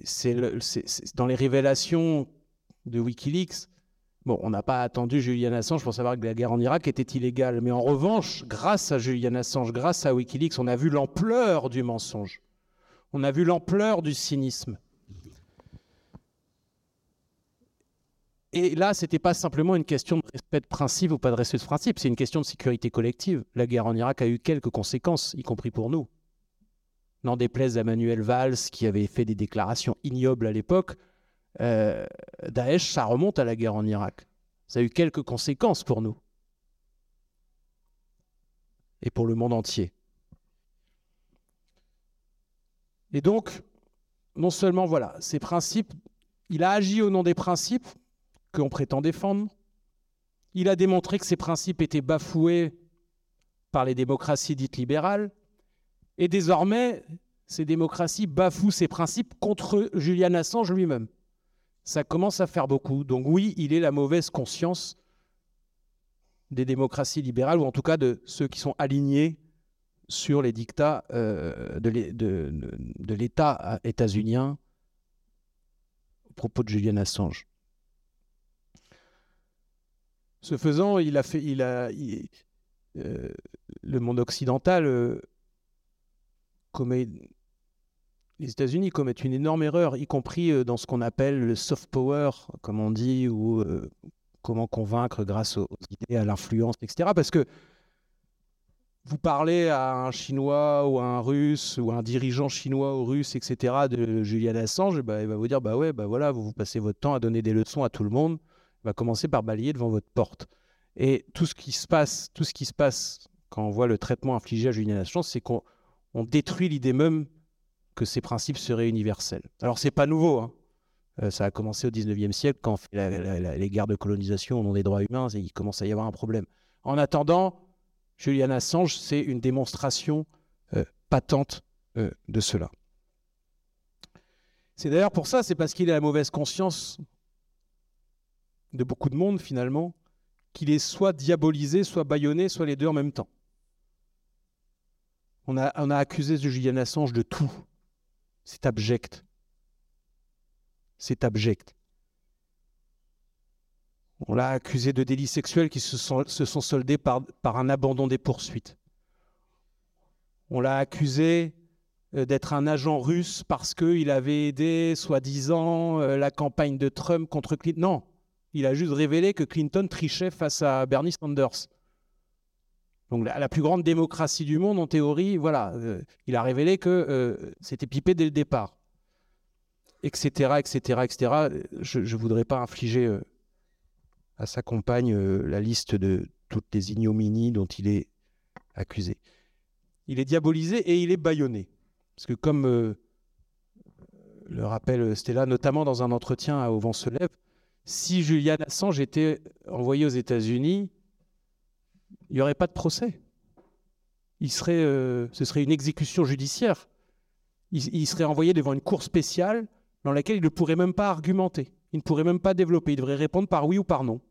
c'est dans les révélations de Wikileaks, bon, on n'a pas attendu Julian Assange pour savoir que la guerre en Irak était illégale. Mais en revanche, grâce à Julian Assange, grâce à Wikileaks, on a vu l'ampleur du mensonge. On a vu l'ampleur du cynisme. Et là, ce n'était pas simplement une question de respect de principe ou pas de respect de principe, c'est une question de sécurité collective. La guerre en Irak a eu quelques conséquences, y compris pour nous. N'en déplaise à Manuel Valls, qui avait fait des déclarations ignobles à l'époque, euh, Daesh, ça remonte à la guerre en Irak. Ça a eu quelques conséquences pour nous. Et pour le monde entier. Et donc, non seulement, voilà, ces principes, il a agi au nom des principes, qu'on prétend défendre. Il a démontré que ces principes étaient bafoués par les démocraties dites libérales. Et désormais, ces démocraties bafouent ces principes contre Julian Assange lui-même. Ça commence à faire beaucoup. Donc oui, il est la mauvaise conscience des démocraties libérales, ou en tout cas de ceux qui sont alignés sur les dictats euh, de l'État états-unien au propos de Julian Assange. Ce faisant, il a fait, il a, euh, le monde occidental euh, commet, les États-Unis commettent une énorme erreur, y compris dans ce qu'on appelle le soft power, comme on dit, ou comment convaincre grâce aux idées, à l'influence, etc. Parce que vous parlez à un Chinois ou à un Russe ou à un dirigeant chinois ou russe, etc., de Julian Assange, bah, il va vous dire bah ouais, bah voilà, vous, vous passez votre temps à donner des leçons à tout le monde. Il va commencer par balayer devant votre porte. Et tout ce qui se passe, tout ce qui se passe quand on voit le traitement infligé à Julian Assange, c'est qu'on détruit l'idée même que ces principes seraient universels. Alors c'est pas nouveau. Hein. Euh, ça a commencé au 19e siècle quand les guerres de colonisation au nom des droits humains, et il commence à y avoir un problème. En attendant, Julian Assange, c'est une démonstration euh, patente euh, de cela. C'est d'ailleurs pour ça, c'est parce qu'il a la mauvaise conscience de beaucoup de monde finalement, qu'il est soit diabolisé, soit bâillonné, soit les deux en même temps. On a accusé Julian Assange de tout. C'est abject. C'est abject. On l'a accusé de délits sexuels qui se sont, soldés par, un abandon des poursuites. On l'a accusé euh, d'être un agent russe parce qu'il avait aidé, soi-disant, euh, la campagne de Trump contre Clinton. Non, il a juste révélé que Clinton trichait face à Bernie Sanders. Donc la, plus grande démocratie du monde, en théorie, voilà, euh, il a révélé que c'était pipé dès le départ, etc., etc., etc. Je ne voudrais pas infliger à sa compagne euh, la liste de toutes les ignominies dont il est accusé. Il est diabolisé et il est bâillonné. Parce que comme euh, le rappelle Stella, notamment dans un entretien à Au vent se si Julian Assange était envoyé aux États-Unis, il n'y aurait pas de procès. Euh, ce serait une exécution judiciaire. Il, il, serait envoyé devant une cour spéciale dans laquelle il ne pourrait même pas argumenter. Il ne pourrait même pas développer. Il devrait répondre par oui ou par non.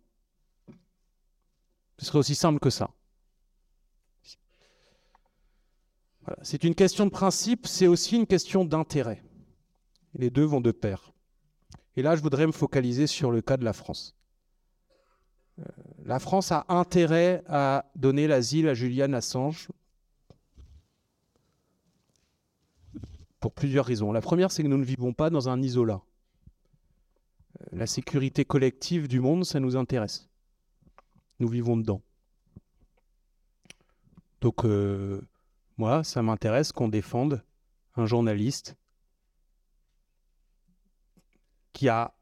Ce serait aussi simple que ça. C'est une question de principe, c'est aussi une question d'intérêt. Les deux vont de pair. Et là, je voudrais me focaliser sur le cas de la France. La France a intérêt à donner l'asile à Julian Assange pour plusieurs raisons. La première, c'est que nous ne vivons pas dans un isolat. La sécurité collective du monde, ça nous intéresse nous vivons dedans. Donc, euh, moi, ça m'intéresse qu'on défende un journaliste qui a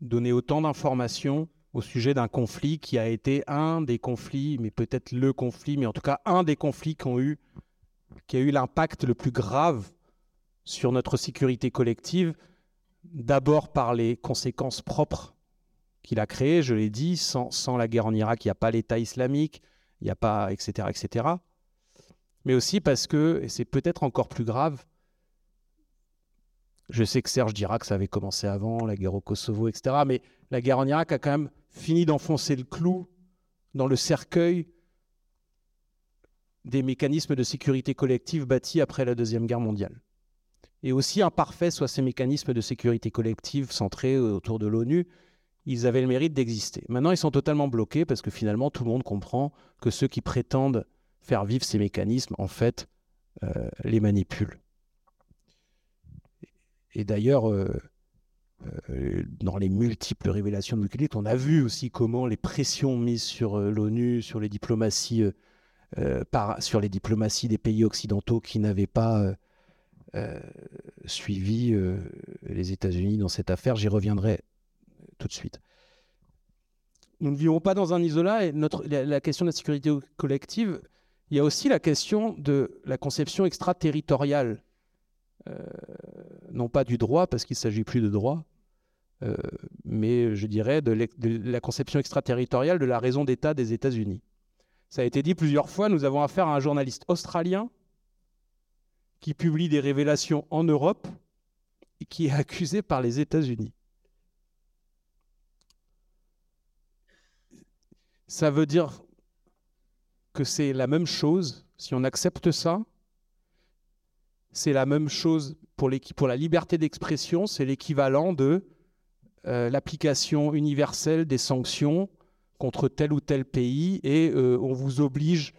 donné autant d'informations au sujet d'un conflit qui a été un des conflits, mais peut-être le conflit, mais en tout cas un des conflits qui, a eu l'impact le plus grave sur notre sécurité collective, d'abord par les conséquences propres qu'il a créé, je l'ai dit, sans, la guerre en Irak, il n'y a pas l'État islamique, il n'y a pas, etc., etc. Mais aussi parce que, et c'est peut-être encore plus grave, je sais que Serge dira que ça avait commencé avant, la guerre au Kosovo, etc. Mais la guerre en Irak a quand même fini d'enfoncer le clou dans le cercueil des mécanismes de sécurité collective bâtis après la Deuxième Guerre mondiale. Et aussi imparfaits soient ces mécanismes de sécurité collective centrés autour de l'ONU, ils avaient le mérite d'exister. Maintenant, ils sont totalement bloqués parce que finalement, tout le monde comprend que ceux qui prétendent faire vivre ces mécanismes, en fait, euh, les manipulent. Et d'ailleurs, euh, euh, dans les multiples révélations de Wikileaks, on a vu aussi comment les pressions mises sur l'ONU, sur les diplomaties, par, sur les diplomaties des pays occidentaux qui n'avaient pas suivi les États-Unis dans cette affaire. J'y reviendrai tout de suite. Nous ne vivons pas dans un isolat et la, question de la sécurité collective, il y a aussi la question de la conception extraterritoriale, euh, non pas du droit, parce qu'il ne s'agit plus de droit, euh, mais je dirais de, la conception extraterritoriale de la raison d'État des États-Unis. Ça a été dit plusieurs fois, nous avons affaire à un journaliste australien qui publie des révélations en Europe et qui est accusé par les États-Unis. Ça veut dire que c'est la même chose, si on accepte ça, c'est la même chose pour la liberté d'expression, c'est l'équivalent de euh, l'application universelle des sanctions contre tel ou tel pays et euh, on vous oblige,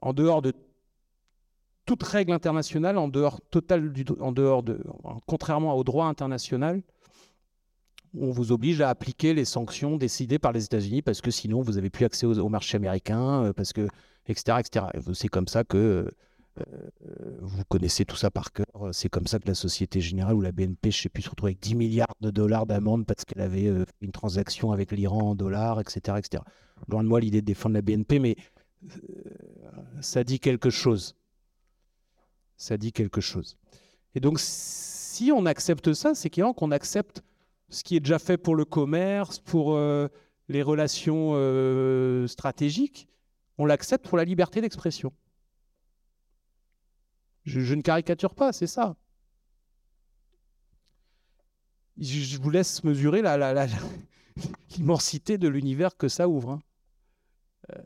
en dehors de toute règle internationale, en dehors, en dehors de, contrairement au droit international, on vous oblige à appliquer les sanctions décidées par les États-Unis parce que sinon vous n'avez plus accès au, marché américain, euh, parce que, etc. etc. C'est comme ça que vous connaissez tout ça par cœur. C'est comme ça que la Société Générale ou la BNP, je ne sais plus, se retrouve avec 10 milliards de dollars d'amende parce qu'elle avait euh, une transaction avec l'Iran en dollars, etc., etc. Loin de moi l'idée de défendre la BNP, mais ça dit quelque chose. Ça dit quelque chose. Et donc, si on accepte ça, c'est qu'on accepte ce qui est déjà fait pour le commerce, pour euh, les relations euh, stratégiques, on l'accepte pour la liberté d'expression. Je, ne caricature pas, c'est ça. Je, vous laisse mesurer l'immensité de l'univers que ça ouvre. Hein. Euh,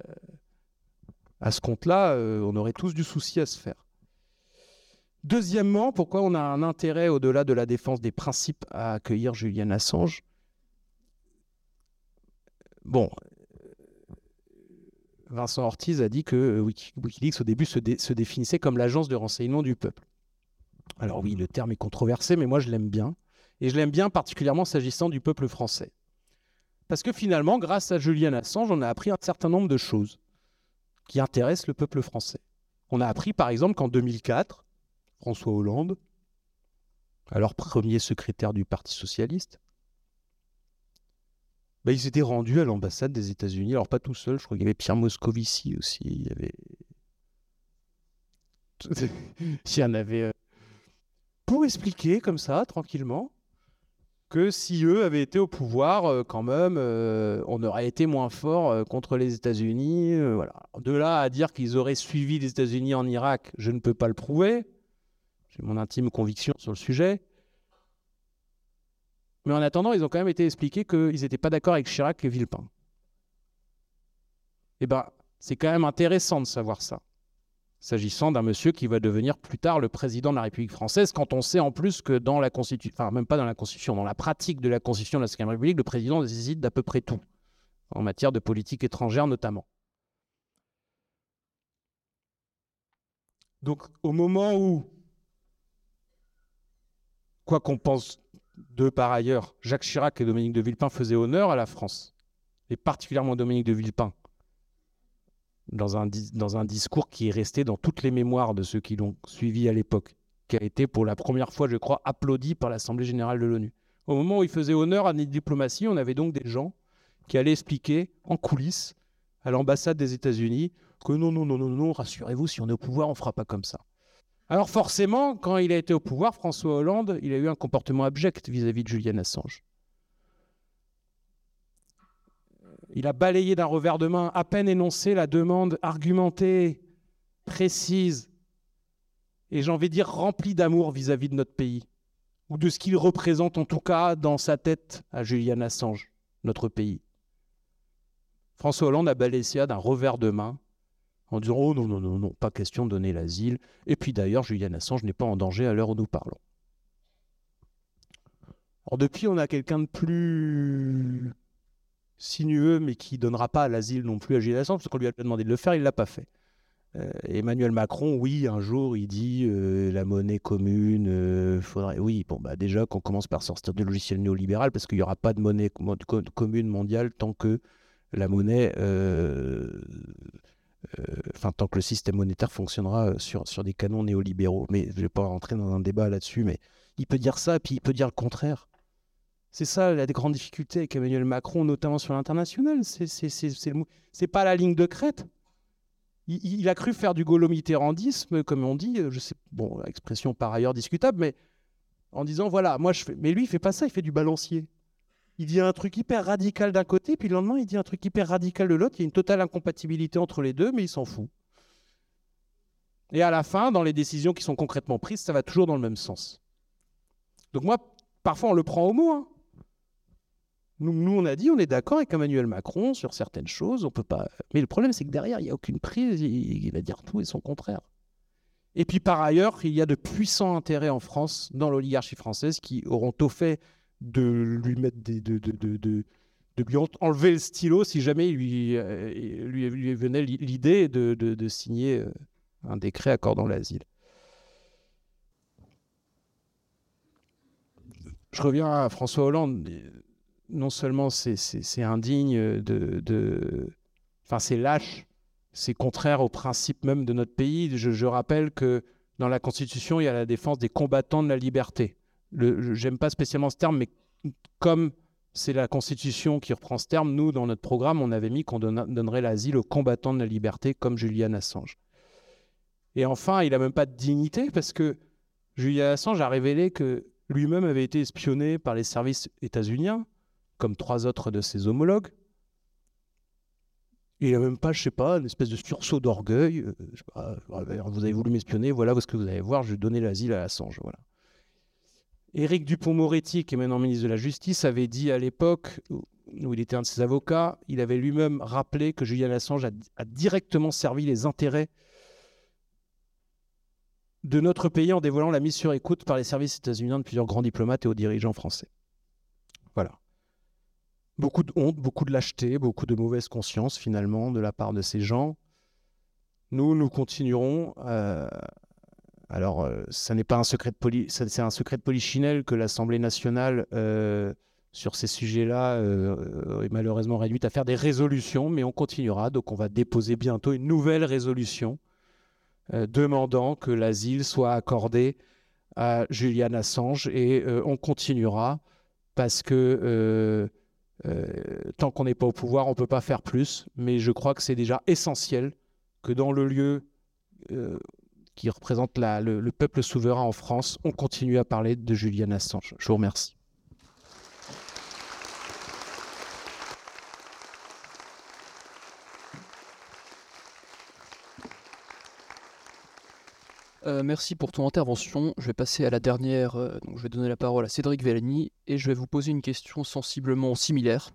à ce compte-là, on aurait tous du souci à se faire. Deuxièmement, pourquoi on a un intérêt, au-delà de la défense des principes, à accueillir Julian Assange? Bon, Vincent Ortiz a dit que euh, Wikileaks, au début, se, définissait comme l'agence de renseignement du peuple. Alors oui, le terme est controversé, mais moi je l'aime bien. Et je l'aime bien particulièrement s'agissant du peuple français. Parce que finalement, grâce à Julian Assange, on a appris un certain nombre de choses qui intéressent le peuple français. On a appris par exemple qu'en 2004, François Hollande, alors premier secrétaire du Parti socialiste, bah, il s'était rendu à l'ambassade des États-Unis. Alors pas tout seul, je crois qu'il y avait Pierre Moscovici aussi. Il y avait. y en avait. Euh, pour expliquer comme ça, tranquillement, que si eux avaient été au pouvoir, euh, quand même, euh, on aurait été moins fort contre les États-Unis. voilà. De là à dire qu'ils auraient suivi les États-Unis en Irak, je ne peux pas le prouver. J'ai mon intime conviction sur le sujet. Mais en attendant, ils ont quand même été expliqués qu'ils n'étaient pas d'accord avec Chirac et Villepin. Eh bien, c'est quand même intéressant de savoir ça, s'agissant d'un monsieur qui va devenir plus tard le président de la République française, quand on sait en plus que dans la Constitution, enfin même pas dans la Constitution, dans la pratique de la Constitution de la Cinquième République, le président décide d'à peu près tout, en matière de politique étrangère notamment. Donc au moment où quoi qu'on pense d'eux par ailleurs, Jacques Chirac et Dominique de Villepin faisaient honneur à la France, et particulièrement Dominique de Villepin, dans un, dans un discours qui est resté dans toutes les mémoires de ceux qui l'ont suivi à l'époque, qui a été pour la première fois, je crois, applaudi par l'Assemblée générale de l'ONU. Au moment où il faisait honneur à notre diplomatie, on avait donc des gens qui allaient expliquer en coulisses à l'ambassade des États-Unis que non, non, non, non, non, rassurez-vous, si on est au pouvoir, on ne fera pas comme ça. Alors forcément, quand il a été au pouvoir, François Hollande, il a eu un comportement abject vis-à-vis de Julian Assange. Il a balayé d'un revers de main, à peine énoncé la demande argumentée, précise, et j'ai envie dire remplie d'amour vis-à-vis de notre pays, ou de ce qu'il représente en tout cas dans sa tête à Julian Assange, notre pays. François Hollande a balayé ça d'un revers de main, en disant Oh non, non, non, non, pas question de donner l'asile. Et puis d'ailleurs, Julian Assange n'est pas en danger à l'heure où nous parlons. Alors depuis, on a quelqu'un de plus sinueux, mais qui ne donnera pas l'asile non plus à Julian Assange, parce qu'on lui a demandé de le faire, il ne l'a pas fait. Euh, Emmanuel Macron, oui, un jour, il dit euh, la monnaie commune, euh, faudrait. Oui, bon, bah déjà qu'on commence par sortir du logiciel néolibéral, parce qu'il n'y aura pas de monnaie commune mondiale tant que la monnaie euh, enfin tant que le système monétaire fonctionnera euh, sur, des canons néolibéraux. Mais je ne vais pas rentrer dans un débat là-dessus, mais il peut dire ça, puis il peut dire le contraire. C'est ça la grande difficulté avec Emmanuel Macron, notamment sur l'international. C'est pas la ligne de crête. Il, a cru faire du gaulomitérandisme, comme on dit, je sais, bon, expression par ailleurs discutable, mais en disant voilà, moi je fais. Mais lui, il fait pas ça, il fait du balancier il dit un truc hyper radical d'un côté, puis le lendemain, il dit un truc hyper radical de l'autre. Il y a une totale incompatibilité entre les deux, mais il s'en fout. Et à la fin, dans les décisions qui sont concrètement prises, ça va toujours dans le même sens. Donc moi, parfois, on le prend au mot. Hein. Nous, on a dit, on est d'accord avec Emmanuel Macron sur certaines choses. On peut pas. Mais le problème, c'est que derrière, il n'y a aucune prise. Il, va dire tout et son contraire. Et puis par ailleurs, il y a de puissants intérêts en France, dans l'oligarchie française, qui auront au fait de lui mettre des, de, lui enlever le stylo si jamais lui, euh, lui, lui venait l'idée de, signer euh, un décret accordant l'asile. Je reviens à François Hollande non seulement c'est indigne de, Enfin, c'est lâche, c'est contraire au principe même de notre pays. Je, rappelle que dans la Constitution, il y a la défense des combattants de la liberté. J'aime pas spécialement ce terme, mais comme c'est la Constitution qui reprend ce terme, nous, dans notre programme, on avait mis qu'on donnerait l'asile aux combattants de la liberté, comme Julian Assange. Et enfin, il n'a même pas de dignité, parce que Julian Assange a révélé que lui-même avait été espionné par les services états-uniens, comme trois autres de ses homologues. Il n'a même pas, je sais pas, une espèce de sursaut d'orgueil. Euh, vous avez voulu m'espionner, voilà ce que vous allez voir, je vais donner l'asile à Assange. Voilà. Éric Dupont-Moretti, qui est maintenant ministre de la Justice, avait dit à l'époque où il était un de ses avocats, il avait lui-même rappelé que Julian Assange a, directement servi les intérêts de notre pays en dévoilant la mise sur écoute par les services états-uniens de plusieurs grands diplomates et hauts dirigeants français. Voilà. Beaucoup de honte, beaucoup de lâcheté, beaucoup de mauvaise conscience finalement de la part de ces gens. Nous, nous continuerons. Euh, alors, euh, ça n'est pas un secret de c'est un secret de polichinelle que l'Assemblée nationale euh, sur ces sujets-là est malheureusement réduite à faire des résolutions, mais on continuera. Donc, on va déposer bientôt une nouvelle résolution demandant que l'asile soit accordé à Julian Assange et on continuera parce que euh, tant qu'on n'est pas au pouvoir, on ne peut pas faire plus, mais je crois que c'est déjà essentiel que dans le lieu euh, qui représente le, le, peuple souverain en France, on continue à parler de Julian Assange. Je vous remercie. Euh, merci pour ton intervention. Je vais passer à la dernière. Euh, donc je vais donner la parole à Cédric Vellani et je vais vous poser une question sensiblement similaire.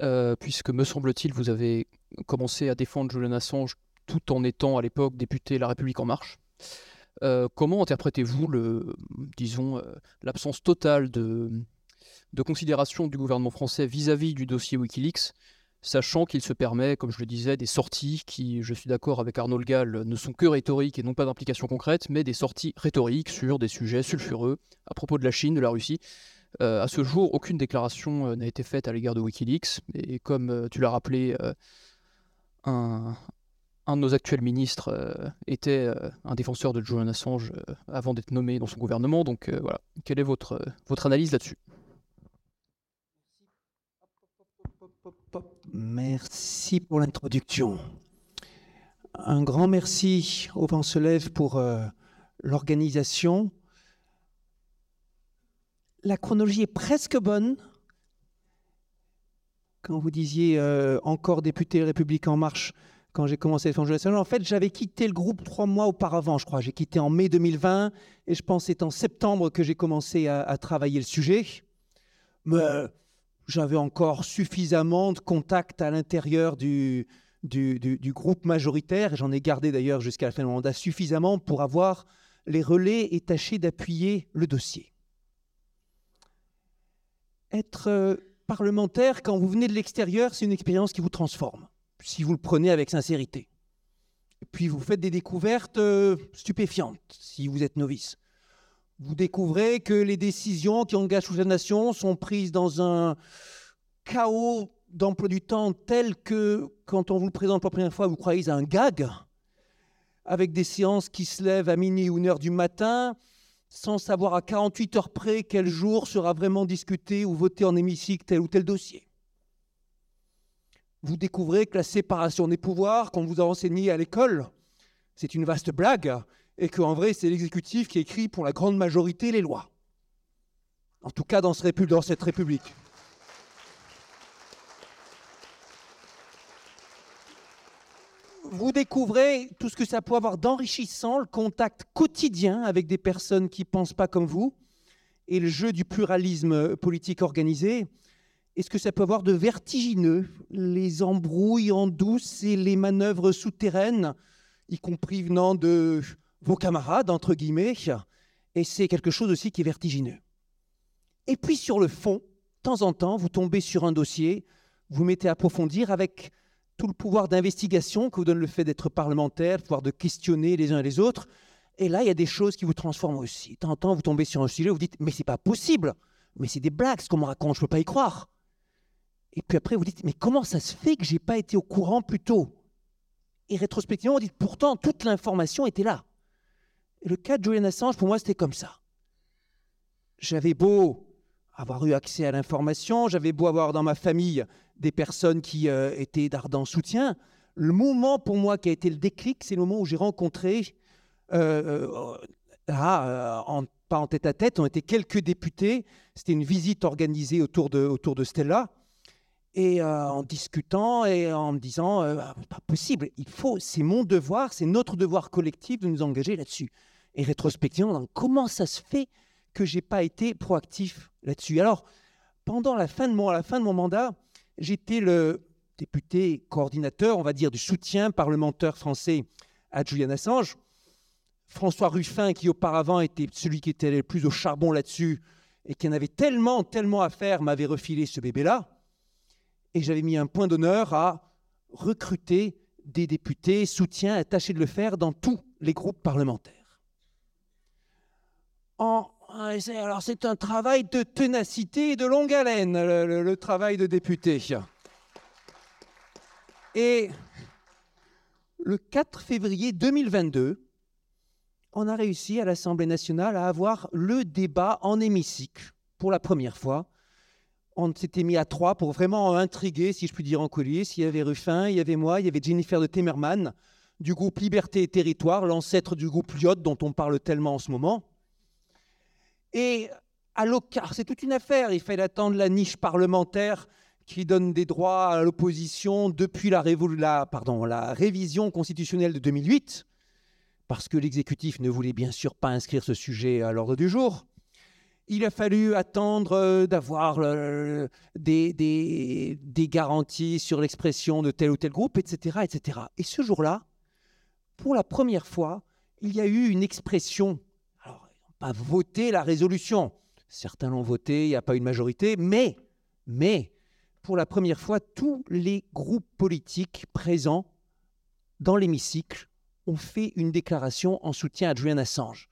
Euh, puisque, me semble-t-il, vous avez commencé à défendre Julian Assange tout en étant à l'époque député La République En Marche. comment interprétez-vous le, disons, l'absence totale de, de considération du gouvernement français vis-à-vis -vis du dossier Wikileaks sachant qu'il se permet, comme je le disais, des sorties qui, je suis d'accord avec Arnaud Gall, ne sont que rhétoriques et non pas d'implication concrète, mais des sorties rhétoriques sur des sujets sulfureux à propos de la Chine, de la Russie. Euh, à ce jour, aucune déclaration euh, n'a été faite à l'égard de Wikileaks, et comme euh, tu l'as rappelé, un, un, de nos actuels ministres était un défenseur de Julian Assange avant d'être nommé dans son gouvernement, donc voilà. Quelle est votre, analyse là-dessus? Merci pour l'introduction. Un grand merci au Vent se lève pour euh, l'organisation. La chronologie est presque bonne. Quand vous disiez euh, encore député République en marche, quand j'ai commencé à défendre en fait, j'avais quitté le groupe trois mois auparavant, je crois. J'ai quitté en mai 2020 et je pense que c'est en septembre que j'ai commencé à, travailler le sujet. Mais j'avais encore suffisamment de contacts à l'intérieur du, du, groupe majoritaire, j'en ai gardé d'ailleurs jusqu'à la fin du mandat suffisamment pour avoir les relais et tâcher d'appuyer le dossier. Être euh, parlementaire, quand vous venez de l'extérieur, c'est une expérience qui vous transforme, si vous le prenez avec sincérité. Puis vous faites des découvertes euh, stupéfiantes, si vous êtes novice vous découvrez que les décisions qui engagent toute la nation sont prises dans un chaos d'emploi du temps tel que quand on vous le présente pour la première fois, vous croyez à un gag, avec des séances qui se lèvent à minuit ou une heure du matin, sans savoir à 48 heures près quel jour sera vraiment discuté ou voté en hémicycle tel ou tel dossier. Vous découvrez que la séparation des pouvoirs qu'on vous a enseigné à l'école, c'est une vaste blague et qu'en vrai, c'est l'exécutif qui écrit pour la grande majorité les lois. En tout cas, dans, cette République. vous découvrez tout ce que ça peut avoir d'enrichissant, le contact quotidien avec des personnes qui ne pensent pas comme vous, et le jeu du pluralisme politique organisé. Et ce que ça peut avoir de vertigineux, les embrouilles en douce et les manœuvres souterraines, y compris venant de vos camarades, entre guillemets. Et c'est quelque chose aussi qui est vertigineux. Et puis sur le fond, de temps en temps, vous tombez sur un dossier, vous mettez à approfondir avec tout le pouvoir d'investigation que vous donne le fait d'être parlementaire, le pouvoir de questionner les uns et les autres. Et là, il y a des choses qui vous transforment aussi. De temps en temps, vous tombez sur un sujet, vous dites, mais c'est pas possible, mais c'est des blagues ce qu'on me raconte, je ne peux pas y croire. Et puis après, vous dites, mais comment ça se fait que j'ai pas été au courant plus tôt? Et rétrospectivement, vous dites, pourtant, toute l'information était là. Le cas de Julian Assange, pour moi, c'était comme ça. J'avais beau avoir eu accès à l'information, j'avais beau avoir dans ma famille des personnes qui euh, étaient d'ardent soutien, le moment pour moi qui a été le déclic, c'est le moment où j'ai rencontré, euh, euh, pas en tête à tête, on était quelques députés, c'était une visite organisée autour de, autour de Stella, et en discutant et en me disant, pas possible, il faut, c'est mon devoir, c'est notre devoir collectif de nous engager là-dessus. Et rétrospectivement, comment ça se fait que j'ai pas été proactif là-dessus? Alors, pendant mon, la fin de mon mandat, j'étais le député coordinateur, on va dire, du soutien parlementaire français à Julian Assange. François Ruffin, qui auparavant était celui qui était le plus au charbon là-dessus et qui en avait tellement, tellement à faire, m'avait refilé ce bébé-là. Et j'avais mis un point d'honneur à recruter des députés soutiens, à tâcher de le faire dans tous les groupes parlementaires. En alors c'est un travail de ténacité et de longue haleine, le, travail de député. Et le 4 février 2022, on a réussi à l'Assemblée nationale à avoir le débat en hémicycle pour la première fois. On s'était mis à trois pour vraiment intriguer, si je puis dire, en coulisses. Il y avait Ruffin, il y avait moi, il y avait Jennifer de Temerman du groupe Liberté et Territoire, l'ancêtre du groupe Lyot dont on parle tellement en ce moment. Et à l'OCAR, c'est toute une affaire. Il fallait attendre la niche parlementaire qui donne des droits à l'opposition depuis la, la révision constitutionnelle de 2008, parce que l'exécutif ne voulait bien sûr pas inscrire ce sujet à l'ordre du jour. Il a fallu attendre euh, d'avoir euh, des, garanties sur l'expression de tel ou tel groupe, etc. etc. Et ce jour-là, pour la première fois, il y a eu une expression pas voté la résolution. Certains l'ont voté, il n'y a pas eu de majorité, mais, mais, pour la première fois, tous les groupes politiques présents dans l'hémicycle ont fait une déclaration en soutien à Julian Assange.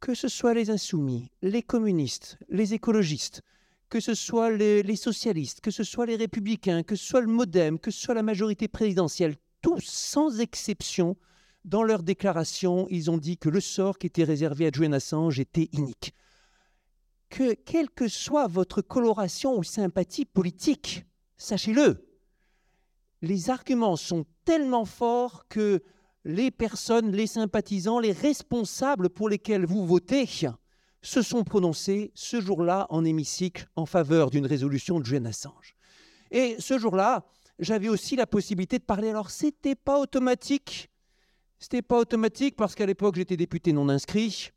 Que ce soit les insoumis, les communistes, les écologistes, que ce soit les, socialistes, que ce soit les républicains, que ce soit le Modem, que ce soit la majorité présidentielle, tous sans exception dans leur déclaration, ils ont dit que le sort qui était réservé à Julian Assange était inique. Que quelle que soit votre coloration ou sympathie politique, sachez-le, les arguments sont tellement forts que les personnes, les sympathisants, les responsables pour lesquels vous votez se sont prononcés ce jour-là en hémicycle en faveur d'une résolution de Julian Assange. Et ce jour-là, j'avais aussi la possibilité de parler. Alors, c'était pas automatique n'était pas automatique parce qu'à l'époque, j'étais député non inscrit.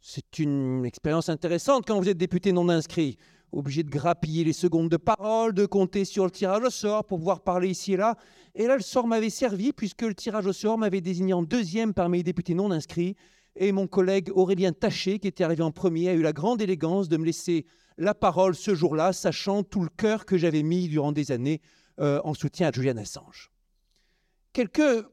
C'est une expérience intéressante quand vous êtes député non inscrit. Obligé de grappiller les secondes de parole, de compter sur le tirage au sort pour pouvoir parler ici et là. Et là, le sort m'avait servi puisque le tirage au sort m'avait désigné en deuxième parmi les députés non inscrits. Et mon collègue Aurélien Taché, qui était arrivé en premier, a eu la grande élégance de me laisser la parole ce jour-là, sachant tout le cœur que j'avais mis durant des années euh, en soutien à Julian Assange. Quelques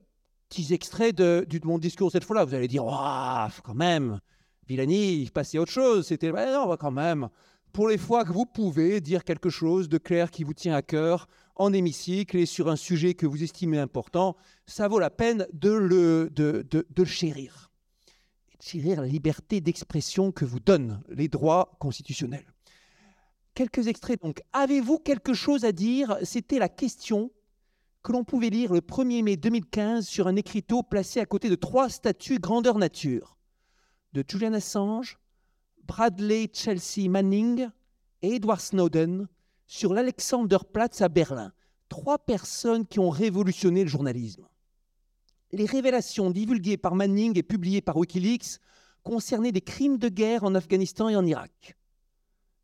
petits extraits de, mon discours cette fois-là. Vous allez dire, waouh, quand même, Villani, il passait autre chose. C'était, ben non, quand même. Pour les fois que vous pouvez dire quelque chose de clair qui vous tient à cœur en hémicycle et sur un sujet que vous estimez important, ça vaut la peine de le, de, de, de chérir. chérir la liberté d'expression que vous donnent les droits constitutionnels. Quelques extraits donc. Avez-vous quelque chose à dire? C'était la question que l'on pouvait lire le 1er mai 2015 sur un écriteau placé à côté de trois statues grandeur nature de Julian Assange, Bradley Chelsea Manning et Edward Snowden sur l'Alexanderplatz à Berlin. Trois personnes qui ont révolutionné le journalisme. Les révélations divulguées par Manning et publiées par Wikileaks concernaient des crimes de guerre en Afghanistan et en Irak.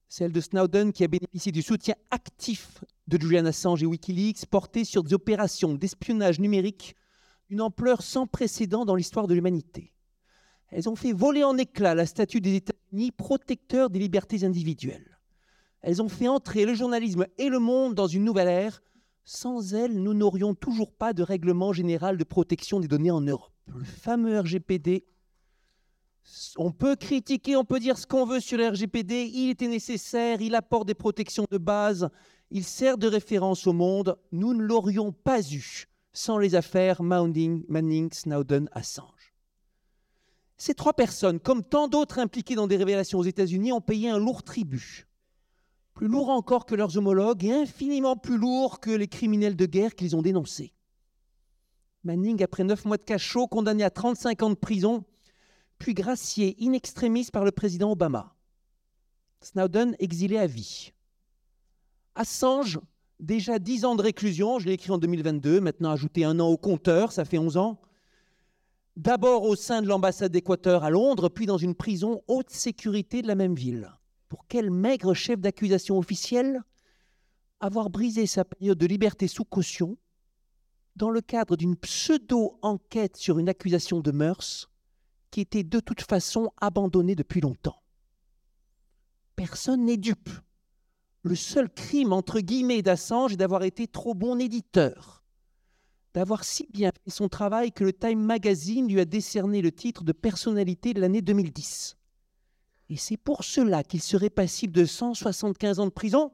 Celle de Snowden, qui a bénéficié du soutien actif de Julian Assange et Wikileaks, portait sur des opérations d'espionnage numérique d'une ampleur sans précédent dans l'histoire de l'humanité. Elles ont fait voler en éclats la statue des États-Unis protecteur des libertés individuelles. Elles ont fait entrer le journalisme et le monde dans une nouvelle ère. Sans elles, nous n'aurions toujours pas de règlement général de protection des données en Europe. Le fameux RGPD on peut critiquer, on peut dire ce qu'on veut sur le RGPD, il était nécessaire, il apporte des protections de base, il sert de référence au monde. Nous ne l'aurions pas eu sans les affaires Manning, Manning, Snowden, Assange. Ces trois personnes, comme tant d'autres impliquées dans des révélations aux États-Unis, ont payé un lourd tribut. Plus lourd encore que leurs homologues et infiniment plus lourd que les criminels de guerre qu'ils ont dénoncés. Manning, après neuf mois de cachot, condamné à 35 ans de prison, puis gracié in extremis par le président Obama. Snowden exilé à vie. Assange, déjà 10 ans de réclusion, je l'ai écrit en 2022, maintenant ajouté un an au compteur, ça fait 11 ans. D'abord au sein de l'ambassade d'Équateur à Londres, puis dans une prison haute sécurité de la même ville. Pour quel maigre chef d'accusation officiel avoir brisé sa période de liberté sous caution dans le cadre d'une pseudo-enquête sur une accusation de mœurs qui était de toute façon abandonné depuis longtemps? Personne n'est dupe. Le seul crime, entre guillemets, d'Assange est d'avoir été trop bon éditeur, d'avoir si bien fait son travail que le Time Magazine lui a décerné le titre de personnalité de l'année 2010. Et c'est pour cela qu'il serait passible de 175 ans de prison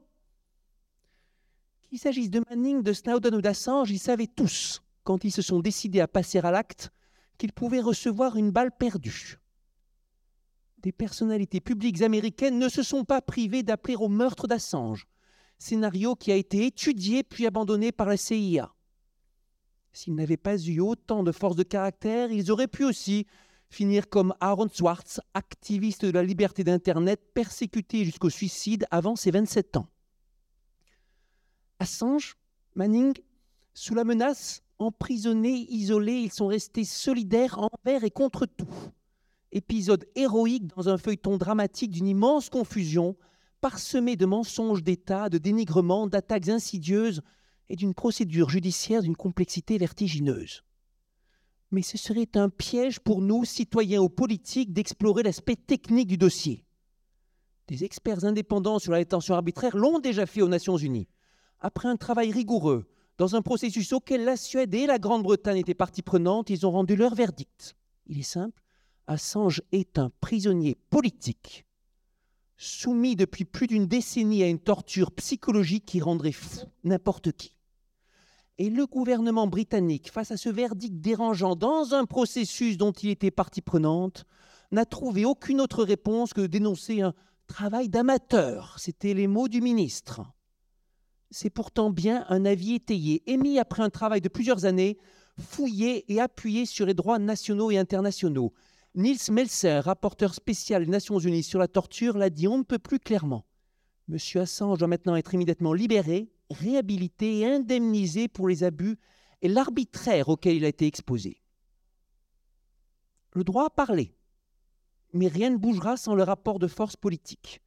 Qu'il s'agisse de Manning, de Snowden ou d'Assange, ils savaient tous, quand ils se sont décidés à passer à l'acte, qu'il pouvait recevoir une balle perdue. Des personnalités publiques américaines ne se sont pas privées d'appeler au meurtre d'Assange, scénario qui a été étudié puis abandonné par la CIA. S'ils n'avaient pas eu autant de force de caractère, ils auraient pu aussi finir comme Aaron Swartz, activiste de la liberté d'Internet, persécuté jusqu'au suicide avant ses 27 ans. Assange, Manning, sous la menace, emprisonnés, isolés, ils sont restés solidaires envers et contre tout. Épisode héroïque dans un feuilleton dramatique d'une immense confusion, parsemé de mensonges d'État, de dénigrements, d'attaques insidieuses et d'une procédure judiciaire d'une complexité vertigineuse. Mais ce serait un piège pour nous, citoyens ou politiques, d'explorer l'aspect technique du dossier. Des experts indépendants sur la détention arbitraire l'ont déjà fait aux Nations Unies. Après un travail rigoureux, dans un processus auquel la Suède et la Grande-Bretagne étaient parties prenantes, ils ont rendu leur verdict. Il est simple, Assange est un prisonnier politique, soumis depuis plus d'une décennie à une torture psychologique qui rendrait fou n'importe qui. Et le gouvernement britannique, face à ce verdict dérangeant dans un processus dont il était partie prenante, n'a trouvé aucune autre réponse que dénoncer un travail d'amateur. C'étaient les mots du ministre c'est pourtant bien un avis étayé, émis après un travail de plusieurs années, fouillé et appuyé sur les droits nationaux et internationaux. Niels Melzer, rapporteur spécial des Nations Unies sur la torture, l'a dit on ne peut plus clairement. Monsieur Assange doit maintenant être immédiatement libéré, réhabilité et indemnisé pour les abus et l'arbitraire auquel il a été exposé. Le droit a parlé, mais rien ne bougera sans le rapport de force politique.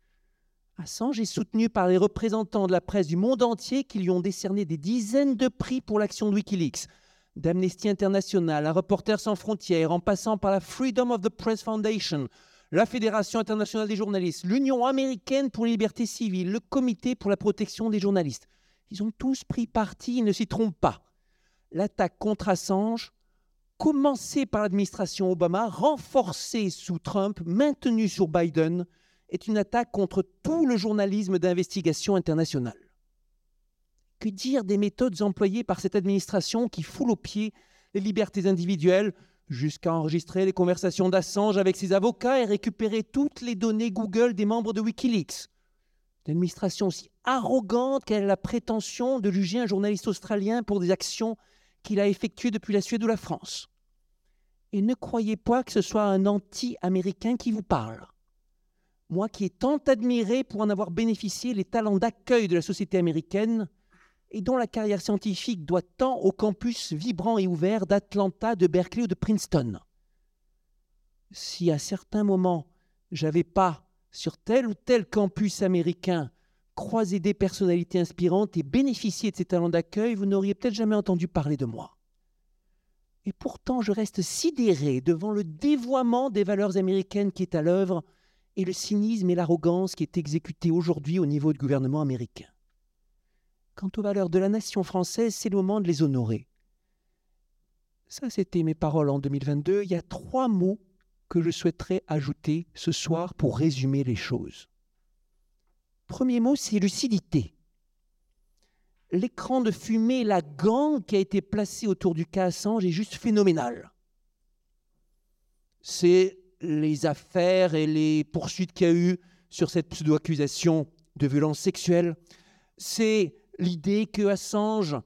Assange est soutenu par les représentants de la presse du monde entier qui lui ont décerné des dizaines de prix pour l'action de Wikileaks, d'Amnesty International à Reporters sans frontières, en passant par la Freedom of the Press Foundation, la Fédération internationale des journalistes, l'Union américaine pour les libertés civiles, le Comité pour la protection des journalistes. Ils ont tous pris parti, ils ne s'y trompent pas. L'attaque contre Assange, commencée par l'administration Obama, renforcée sous Trump, maintenue sur Biden, est une attaque contre tout le journalisme d'investigation international. Que dire des méthodes employées par cette administration qui foule aux pieds les libertés individuelles jusqu'à enregistrer les conversations d'Assange avec ses avocats et récupérer toutes les données Google des membres de Wikileaks? Une administration arrogante qu'elle a la prétention de juger un journaliste australien pour des actions qu'il a effectuées depuis la Suède ou la France. Et ne croyez pas que ce soit un anti-américain qui vous parle moi qui ai tant admiré pour en avoir bénéficié les talents d'accueil de la société américaine, et dont la carrière scientifique doit tant au campus vibrant et ouvert d'Atlanta, de Berkeley ou de Princeton. Si à certains moments, j'avais pas, sur tel ou tel campus américain, croisé des personnalités inspirantes et bénéficié de ces talents d'accueil, vous n'auriez peut-être jamais entendu parler de moi. Et pourtant, je reste sidéré devant le dévoiement des valeurs américaines qui est à l'œuvre et le cynisme et l'arrogance qui est exécuté aujourd'hui au niveau du gouvernement américain. Quant aux valeurs de la nation française, c'est le moment de les honorer. Ça, c'était mes paroles en 2022. Il y a trois mots que je souhaiterais ajouter ce soir pour résumer les choses. Premier mot, c'est lucidité. L'écran de fumée, la gangue qui a été placée autour du cas Assange est juste phénoménal. C'est les affaires et les poursuites qu'il y a eu sur cette pseudo-accusation de violence sexuelle. C'est l'idée que Assange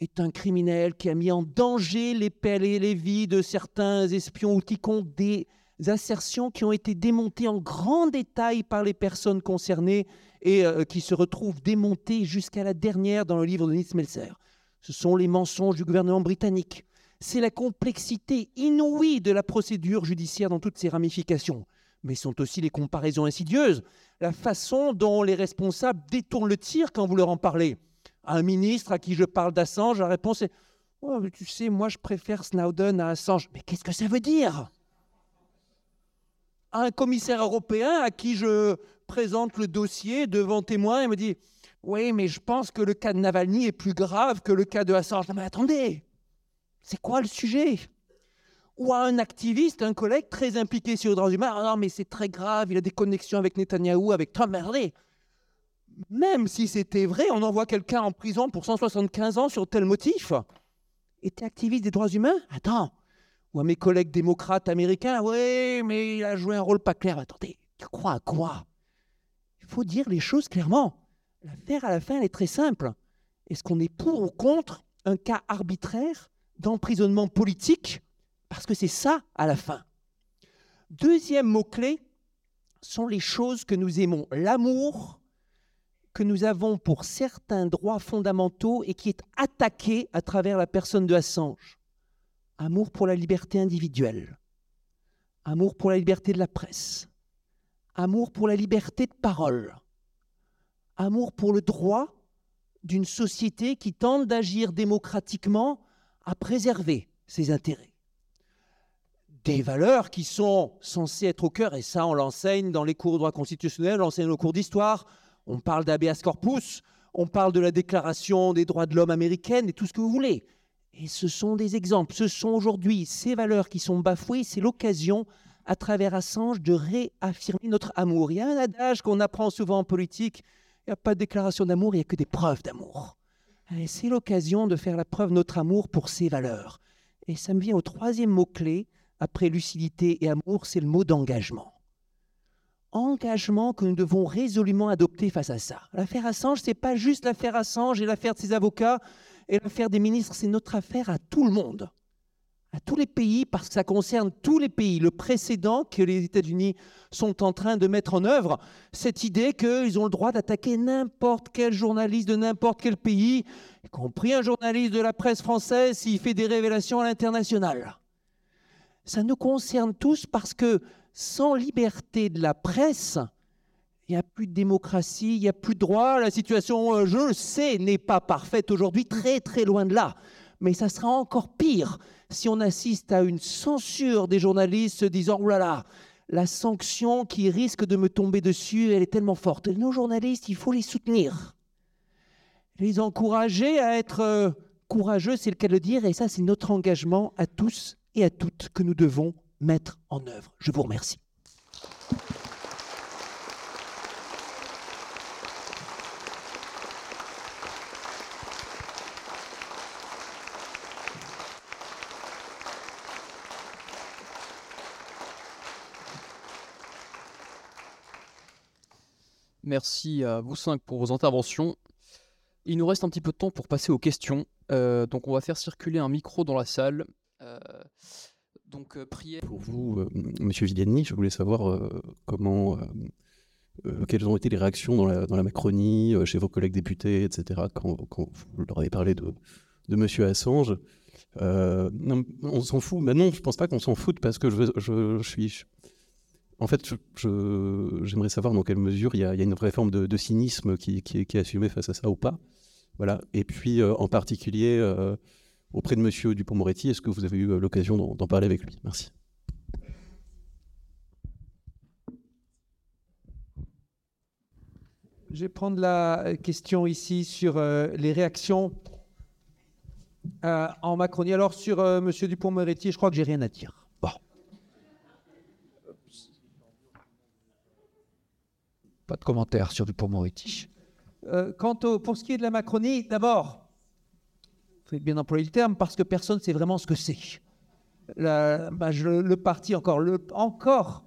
est un criminel qui a mis en danger les pelles et les vies de certains espions ou quiconque des assertions qui ont été démontées en grand détail par les personnes concernées et euh, qui se retrouvent démontées jusqu'à la dernière dans le livre de Nils Melzer. Ce sont les mensonges du gouvernement britannique. C'est la complexité inouïe de la procédure judiciaire dans toutes ses ramifications. Mais sont aussi les comparaisons insidieuses, la façon dont les responsables détournent le tir quand vous leur en parlez. Un ministre à qui je parle d'Assange, la réponse est oh, Tu sais, moi je préfère Snowden à Assange. Mais qu'est-ce que ça veut dire? Un commissaire européen à qui je présente le dossier devant témoin et me dit Oui, mais je pense que le cas de Navalny est plus grave que le cas de Assange. mais attendez c'est quoi le sujet? Ou à un activiste, un collègue très impliqué sur les droits humains, ah non mais c'est très grave, il a des connexions avec Netanyahou, avec Trump, merdez même si c'était vrai, on envoie quelqu'un en prison pour 175 ans sur tel motif. Était activiste des droits humains? Attends. Ou à mes collègues démocrates américains, oui, mais il a joué un rôle pas clair. Attendez, tu crois à quoi? Il faut dire les choses clairement. L'affaire à la fin, elle est très simple. Est-ce qu'on est pour ou contre un cas arbitraire d'emprisonnement politique, parce que c'est ça à la fin. Deuxième mot-clé sont les choses que nous aimons, l'amour que nous avons pour certains droits fondamentaux et qui est attaqué à travers la personne de Assange. Amour pour la liberté individuelle, amour pour la liberté de la presse, amour pour la liberté de parole, amour pour le droit d'une société qui tente d'agir démocratiquement à préserver ses intérêts. Des valeurs qui sont censées être au cœur, et ça on l'enseigne dans les cours de droit constitutionnel, on l'enseigne dans cours d'histoire, on parle d'habeas corpus, on parle de la déclaration des droits de l'homme américaine et tout ce que vous voulez. Et ce sont des exemples, ce sont aujourd'hui ces valeurs qui sont bafouées, c'est l'occasion à travers Assange de réaffirmer notre amour. Il y a un adage qu'on apprend souvent en politique, il n'y a pas de déclaration d'amour, il n'y a que des preuves d'amour. C'est l'occasion de faire la preuve de notre amour pour ces valeurs. Et ça me vient au troisième mot-clé, après lucidité et amour, c'est le mot d'engagement. Engagement que nous devons résolument adopter face à ça. L'affaire Assange, ce n'est pas juste l'affaire Assange et l'affaire de ses avocats et l'affaire des ministres, c'est notre affaire à tout le monde à tous les pays parce que ça concerne tous les pays. Le précédent que les États-Unis sont en train de mettre en œuvre, cette idée qu'ils ont le droit d'attaquer n'importe quel journaliste de n'importe quel pays, y compris un journaliste de la presse française s'il fait des révélations à l'international. Ça nous concerne tous parce que sans liberté de la presse, il n'y a plus de démocratie, il n'y a plus de droit. La situation, je le sais, n'est pas parfaite aujourd'hui, très très loin de là. Mais ça sera encore pire si on assiste à une censure des journalistes se disant oh là là, la sanction qui risque de me tomber dessus, elle est tellement forte. nos journalistes, il faut les soutenir, les encourager à être euh, courageux, c'est le cas de le dire, et ça, c'est notre engagement à tous et à toutes que nous devons mettre en œuvre. Je vous remercie. Merci à vous cinq pour vos interventions. Il nous reste un petit peu de temps pour passer aux questions. Euh, donc on va faire circuler un micro dans la salle. Euh, donc euh, priez. Pour vous, Monsieur Vigliani, je voulais savoir comment quelles ont été les réactions dans la, Macronie, chez vos collègues députés, etc., quand, vous leur avez parlé de, de M. Assange. on s'en fout. Mais non, je pense pas qu'on s'en foute parce que je, je, suis. En fait, j'aimerais savoir dans quelle mesure il y, a, une vraie forme de, cynisme qui, est assumée face à ça ou pas. Voilà. Et puis, en particulier, auprès de M. Dupont-Moretti, est-ce que vous avez eu l'occasion d'en parler avec lui? Merci. Je vais prendre la question ici sur euh, les réactions euh, en Macronie. Alors sur euh, M. Dupont-Moretti, je crois que j'ai rien à dire. Bon. Pas de commentaire sur Dupont-Moretti. quant au, pour ce qui est de la Macronie, d'abord, il faut bien employer le terme parce que personne ne sait vraiment ce que c'est. Bah, le, parti, encore, encore,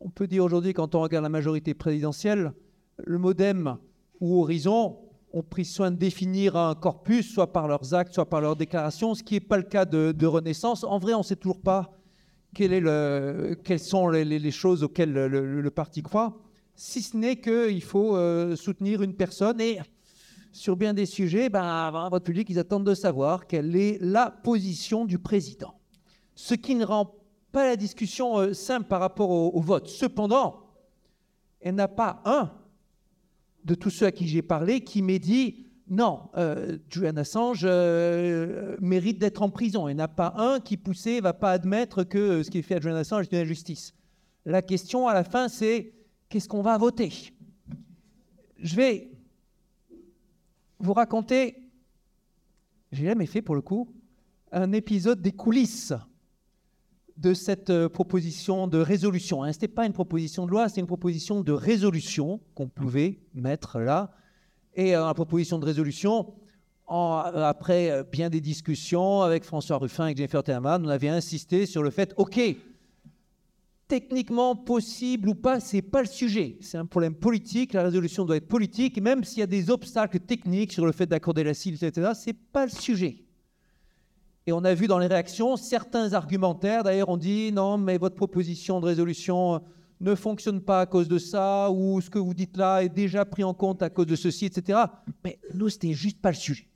on peut dire aujourd'hui, quand on regarde la majorité présidentielle, le Modem ou Horizon ont pris soin de définir un corpus, soit par leurs actes, soit par leurs déclarations, ce qui n'est pas le cas de, Renaissance. En vrai, on ne sait toujours pas quelles sont les, choses auxquelles le, parti croit, si ce n'est qu'il faut euh, soutenir une personne et sur bien des sujets, ben, votre public, ils attendent de savoir quelle est la position du président. Ce qui ne rend pas la discussion euh, simple par rapport au, vote. Cependant, elle n'a pas un de tous ceux à qui j'ai parlé qui m'ait dit non, euh, Julian Assange mérite d'être en prison. Il n'y en a pas un qui poussait, ne va pas admettre que ce qui est fait à Julian Assange est une injustice. La question à la fin, c'est qu'est-ce qu'on va voter? Je vais vous raconter, j'ai jamais fait pour le coup, un épisode des coulisses de cette euh, proposition de résolution. Hein. Ce n'était pas une proposition de loi, c'est une proposition de résolution qu'on pouvait mettre là. Et euh, la proposition de résolution, euh, après bien des discussions avec François Ruffin et Jennifer Therman, on avait insisté sur le fait, OK, techniquement possible ou pas, c'est pas le sujet. C'est un problème politique. La résolution doit être politique, même s'il y a des obstacles techniques sur le fait d'accorder la CIL, etc. C'est pas le sujet. Et on a vu dans les réactions certains argumentaires. D'ailleurs, on dit non, mais votre proposition de résolution ne fonctionne pas à cause de ça, ou ce que vous dites là est déjà pris en compte à cause de ceci, etc. Mais nous, c'était juste pas le sujet.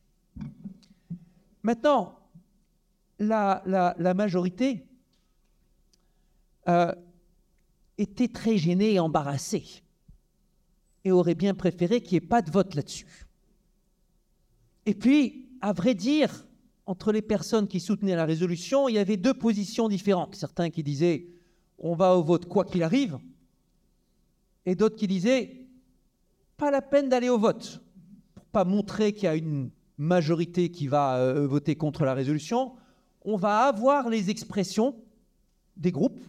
Maintenant, la, majorité euh, était très gênée et embarrassée et aurait bien préféré qu'il n'y ait pas de vote là-dessus. Et puis, à vrai dire, entre les personnes qui soutenaient la résolution, il y avait deux positions différentes. Certains qui disaient on va au vote quoi qu'il arrive, et d'autres qui disaient pas la peine d'aller au vote, pour pas montrer qu'il y a une majorité qui va euh, voter contre la résolution. On va avoir les expressions des groupes,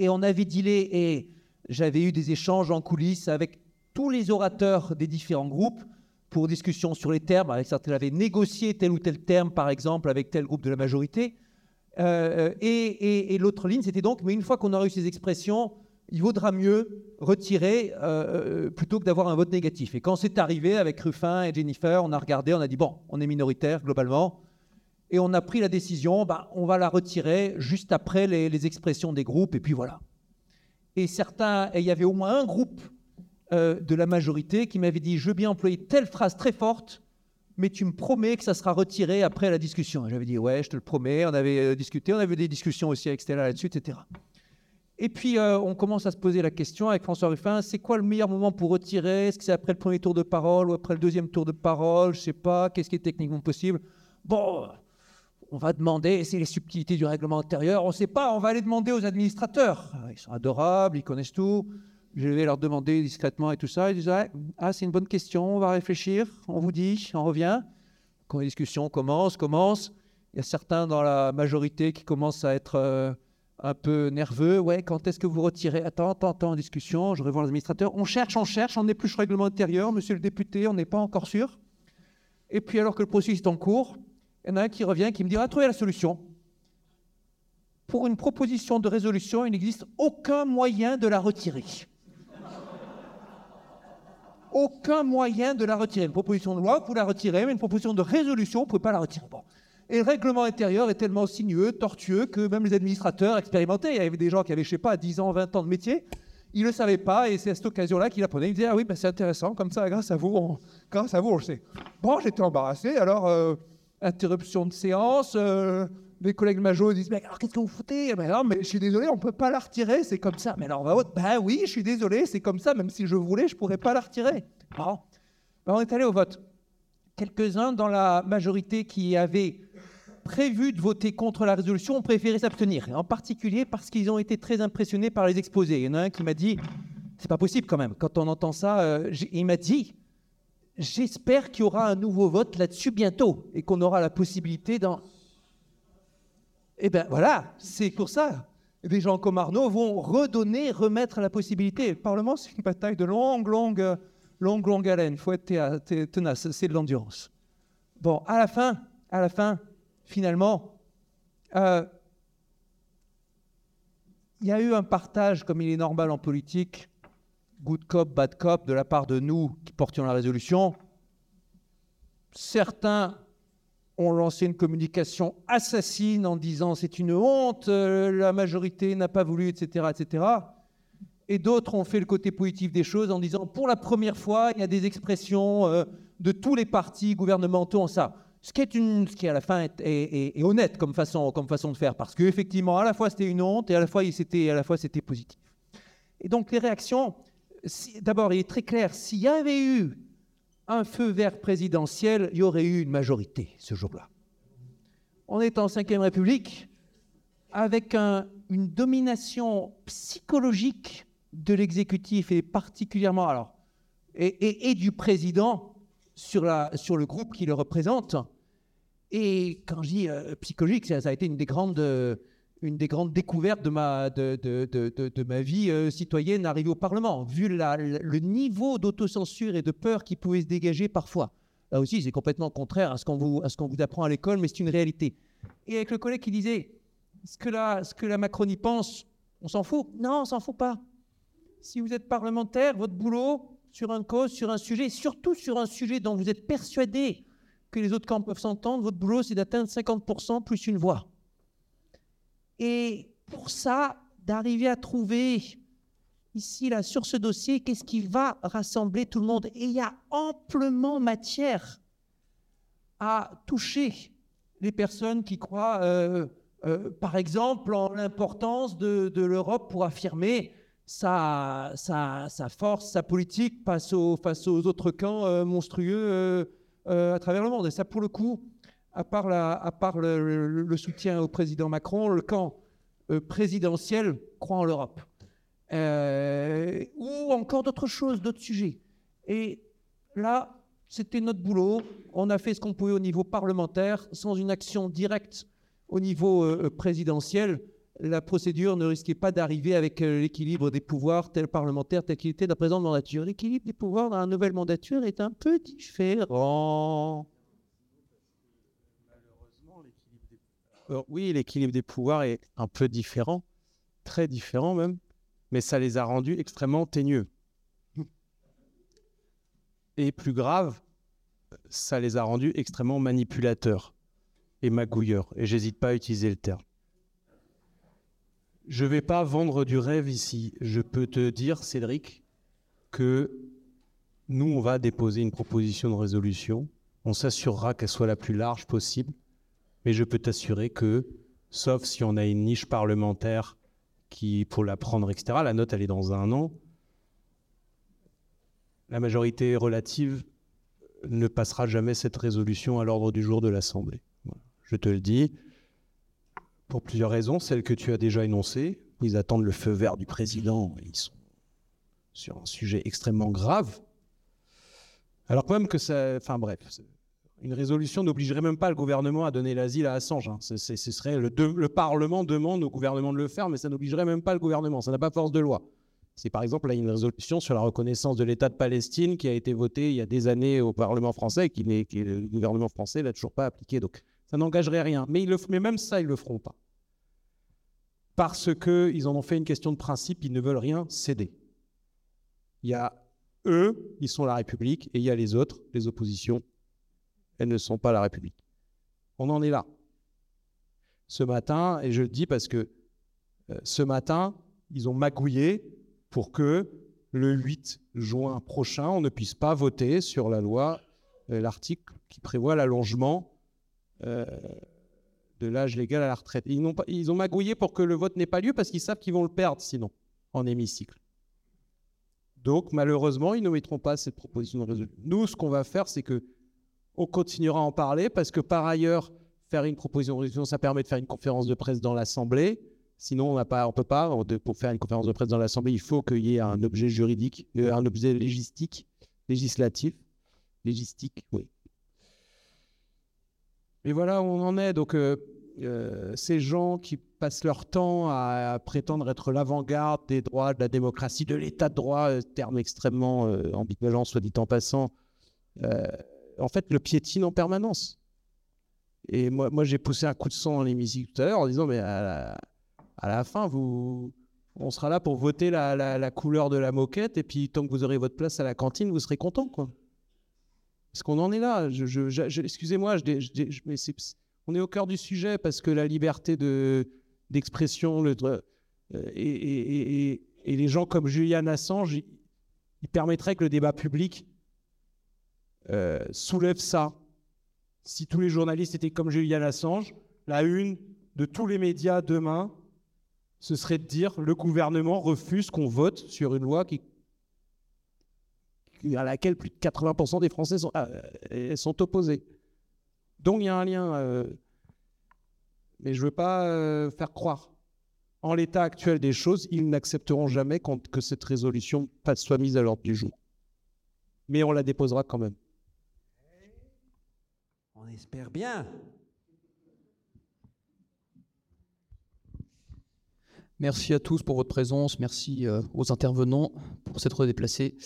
et on avait les, et j'avais eu des échanges en coulisses avec tous les orateurs des différents groupes pour discussion sur les termes. Avec certains avaient négocié tel ou tel terme, par exemple, avec tel groupe de la majorité. Euh, et, l'autre ligne, c'était donc, mais une fois qu'on a eu ces expressions, il vaudra mieux retirer euh, euh, plutôt que d'avoir un vote négatif. Et quand c'est arrivé avec Ruffin et Jennifer, on a regardé, on a dit, bon, on est minoritaire globalement, et on a pris la décision, bah, on va la retirer juste après les, expressions des groupes, et puis voilà. Et certains, et il y avait au moins un groupe euh, de la majorité qui m'avait dit Je veux bien employer telle phrase très forte, mais tu me promets que ça sera retiré après la discussion. J'avais dit Ouais, je te le promets. On avait euh, discuté, on avait des discussions aussi avec Stella là-dessus, etc. Et puis, euh, on commence à se poser la question avec François Ruffin c'est quoi le meilleur moment pour retirer? Est-ce que c'est après le premier tour de parole ou après le deuxième tour de parole? Je sais pas. Qu'est-ce qui est techniquement possible? Bon, on va demander, c'est les subtilités du règlement intérieur, on ne sait pas, on va aller demander aux administrateurs. Ah, ils sont adorables, ils connaissent tout. Je vais leur demander discrètement et tout ça. Ils disent Ah, c'est une bonne question, on va réfléchir, on vous dit, on revient. Quand les discussions commencent, commencent, il y a certains dans la majorité qui commencent à être euh, un peu nerveux. Ouais, quand est-ce que vous retirez? Attends, attends, attends, en discussion, je revois l'administrateur. On cherche, on cherche, on épluche le règlement intérieur, monsieur le député, on n'est pas encore sûr. Et puis, alors que le processus est en cours, il y en a un qui revient, qui me dit On a trouvé la solution pour une proposition de résolution, il n'existe aucun moyen de la retirer aucun moyen de la retirer. Une proposition de loi, vous la retirer, mais une proposition de résolution, vous ne pouvez pas la retirer. Et le règlement intérieur est tellement sinueux, tortueux, que même les administrateurs expérimentés, il y avait des gens qui avaient, je sais pas, 10 ans, 20 ans de métier, il ne le savait pas et c'est à cette occasion-là qu'il apprenait. Il disait Ah oui, ben, c'est intéressant, comme ça, grâce à vous, on, grâce à vous, on le sait. Bon, j'étais embarrassé, alors euh, interruption de séance. euh, mes collègues majos disent Mais alors qu'est-ce que vous foutez? Ben non, mais je suis désolé, on ne peut pas la retirer, c'est comme ça. Mais alors, on va Ben oui, je suis désolé, c'est comme ça, même si je voulais, je ne pourrais pas la retirer. Bon. Ben, on est allé au vote. Quelques-uns dans la majorité qui avaient prévu de voter contre la résolution ont préféré s'abstenir, en particulier parce qu'ils ont été très impressionnés par les exposés. Il y en a un qui m'a dit, c'est pas possible quand même, quand on entend ça, euh, il m'a dit, j'espère qu'il y aura un nouveau vote là-dessus bientôt, et qu'on aura la possibilité d'en... Eh bien voilà, c'est pour ça. Des gens comme Arnaud vont redonner, remettre la possibilité. Le Parlement, c'est une bataille de longue, longue, longue, longue haleine. Il faut être tenace, c'est de l'endurance. Bon, à la fin, à la fin, finalement, euh, il y a eu un partage, comme il est normal en politique, good cop, bad cop, de la part de nous qui portions la résolution. Certains ont lancé une communication assassine en disant c'est une honte, euh, la majorité n'a pas voulu, etc., etc. Et d'autres ont fait le côté positif des choses en disant pour la première fois, il y a des expressions euh, de tous les partis gouvernementaux en ça. Ce qui, est une, ce qui à la fin est, honnête comme façon, comme façon de faire, parce qu'effectivement, à la fois c'était une honte et à la fois c'était positif. Et donc les réactions, d'abord il est très clair, s'il y avait eu un feu vert présidentiel, il y aurait eu une majorité ce jour-là. On est en Ve République avec un- une domination psychologique de l'exécutif et particulièrement alors et, du président sur, le groupe qui le représente. Et quand je dis euh, psychologique, ça, ça a été une des grandes, euh, une des grandes découvertes de ma, vie euh, citoyenne arrivée au Parlement, vu le niveau d'autocensure et de peur qui pouvait se dégager parfois. Là aussi, c'est complètement contraire à ce qu'on vous, à ce qu'on vous apprend à l'école, mais c'est une réalité. Et avec le collègue qui disait, ce que la, ce que la Macronie pense, on s'en fout Non, on s'en fout pas. Si vous êtes parlementaire, votre boulot sur une cause, sur un sujet, surtout sur un sujet dont vous êtes persuadé que les autres camps peuvent s'entendre, votre boulot, c'est d'atteindre 50% plus une voix. Et pour ça, d'arriver à trouver ici, là, sur ce dossier, qu'est-ce qui va rassembler tout le monde Et il y a amplement matière à toucher les personnes qui croient, euh, euh, par exemple, en l'importance de, l'Europe pour affirmer sa, force, sa politique face aux, autres camps euh, monstrueux à travers le monde. Et ça, pour le coup, à part, le, soutien au président Macron, le camp euh, présidentiel croit en l'Europe. Euh, ou encore d'autres choses, d'autres sujets. Et là, c'était notre boulot. On a fait ce qu'on pouvait au niveau parlementaire, sans une action directe au niveau euh, présidentiel. La procédure ne risquait pas d'arriver avec l'équilibre des pouvoirs tel parlementaire tel qu'il était dans la présente mandature. L'équilibre des pouvoirs dans la nouvelle mandature est un peu différent. Oui, l'équilibre des pouvoirs est un peu différent, très différent même, mais ça les a rendus extrêmement teigneux. Et plus grave, ça les a rendus extrêmement manipulateurs et magouilleurs. Et j'hésite pas à utiliser le terme. Je vais pas vendre du rêve ici. Je peux te dire, Cédric, que nous, on va déposer une proposition de résolution. On s'assurera qu'elle soit la plus large possible. Mais je peux t'assurer que, sauf si on a une niche parlementaire qui, pour la prendre, etc., la note, elle est dans un an, la majorité relative ne passera jamais cette résolution à l'ordre du jour de l'Assemblée. Je te le dis, pour plusieurs raisons, celles que tu as déjà énoncées. Ils attendent le feu vert du président, ils sont sur un sujet extrêmement grave. Alors quand même que ça... Enfin bref, une résolution n'obligerait même pas le gouvernement à donner l'asile à Assange. hein. Ce serait le, Parlement demande au gouvernement de le faire, mais ça n'obligerait même pas le gouvernement. Ça n'a pas force de loi. C'est par exemple là une résolution sur la reconnaissance de l'État de Palestine qui a été votée il y a des années au Parlement français et qui, le gouvernement français l'a toujours pas appliqué. Donc ça n'engagerait rien. Mais, ils le mais même ça, ils le feront pas. Parce qu'ils en ont fait une question de principe, ils ne veulent rien céder. Il y a eux, ils sont la République, et il y a les autres, les oppositions, elles ne sont pas la République. On en est là. Ce matin, et je le dis parce que euh, ce matin, ils ont magouillé pour que le 8 juin prochain, on ne puisse pas voter sur la loi, euh, l'article qui prévoit l'allongement euh, de l'âge légal à la retraite. Ils, pas, ils ont magouillé pour que le vote n'ait pas lieu parce qu'ils savent qu'ils vont le perdre sinon, en hémicycle. Donc malheureusement, ils ne mettront pas cette proposition de résolution. Nous, ce qu'on va faire, c'est que on continuera à en parler parce que par ailleurs, faire une proposition de résolution, ça permet de faire une conférence de presse dans l'Assemblée. Sinon, on on peut pas. Pour faire une conférence de presse dans l'Assemblée, il faut qu'il y ait un objet juridique, euh, un objet légistique, législatif, légistique, oui. Et voilà où on en est. Donc, euh, euh, ces gens qui passent leur temps à, prétendre être l'avant-garde des droits, de la démocratie, de l'état de droit, terme extrêmement ambivalent, soit dit en passant, en fait, le piétine en permanence. Et moi, j'ai poussé un coup de sang dans à l'heure en disant, mais à la, fin, vous, on sera là pour voter la, couleur de la moquette, et puis tant que vous aurez votre place à la cantine, vous serez content, quoi. Parce qu'on en est là. Excusez-moi, on est au cœur du sujet parce que la liberté d'expression euh, et, les gens comme Julian Assange, ils, permettraient que le débat public euh, soulève ça. Si tous les journalistes étaient comme Julian Assange, la une de tous les médias demain, ce serait de dire le gouvernement refuse qu'on vote sur une loi qui à laquelle plus de 80% des Français sont, euh, sont, opposés. Donc il y a un lien. Euh, mais je ne veux pas faire croire. En l'état actuel des choses, ils n'accepteront jamais que cette résolution soit mise à l'ordre du jour. Mais on la déposera quand même. On espère bien. Merci à tous pour votre présence, merci euh, aux intervenants pour s'être déplacés.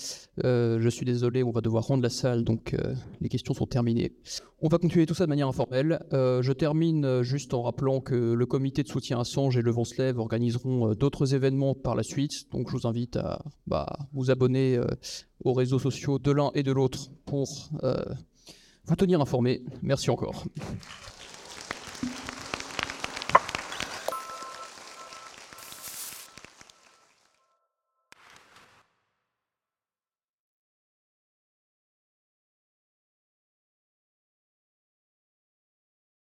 Euh, je suis désolé, on va devoir rendre la salle, donc euh, les questions sont terminées. On va continuer tout ça de manière informelle. je termine juste en rappelant que le comité de soutien à Sange et Le Vent organiseront d'autres événements par la suite, donc je vous invite à bah, vous abonner aux réseaux sociaux de l'un et de l'autre pour vous tenir informés. Merci encore.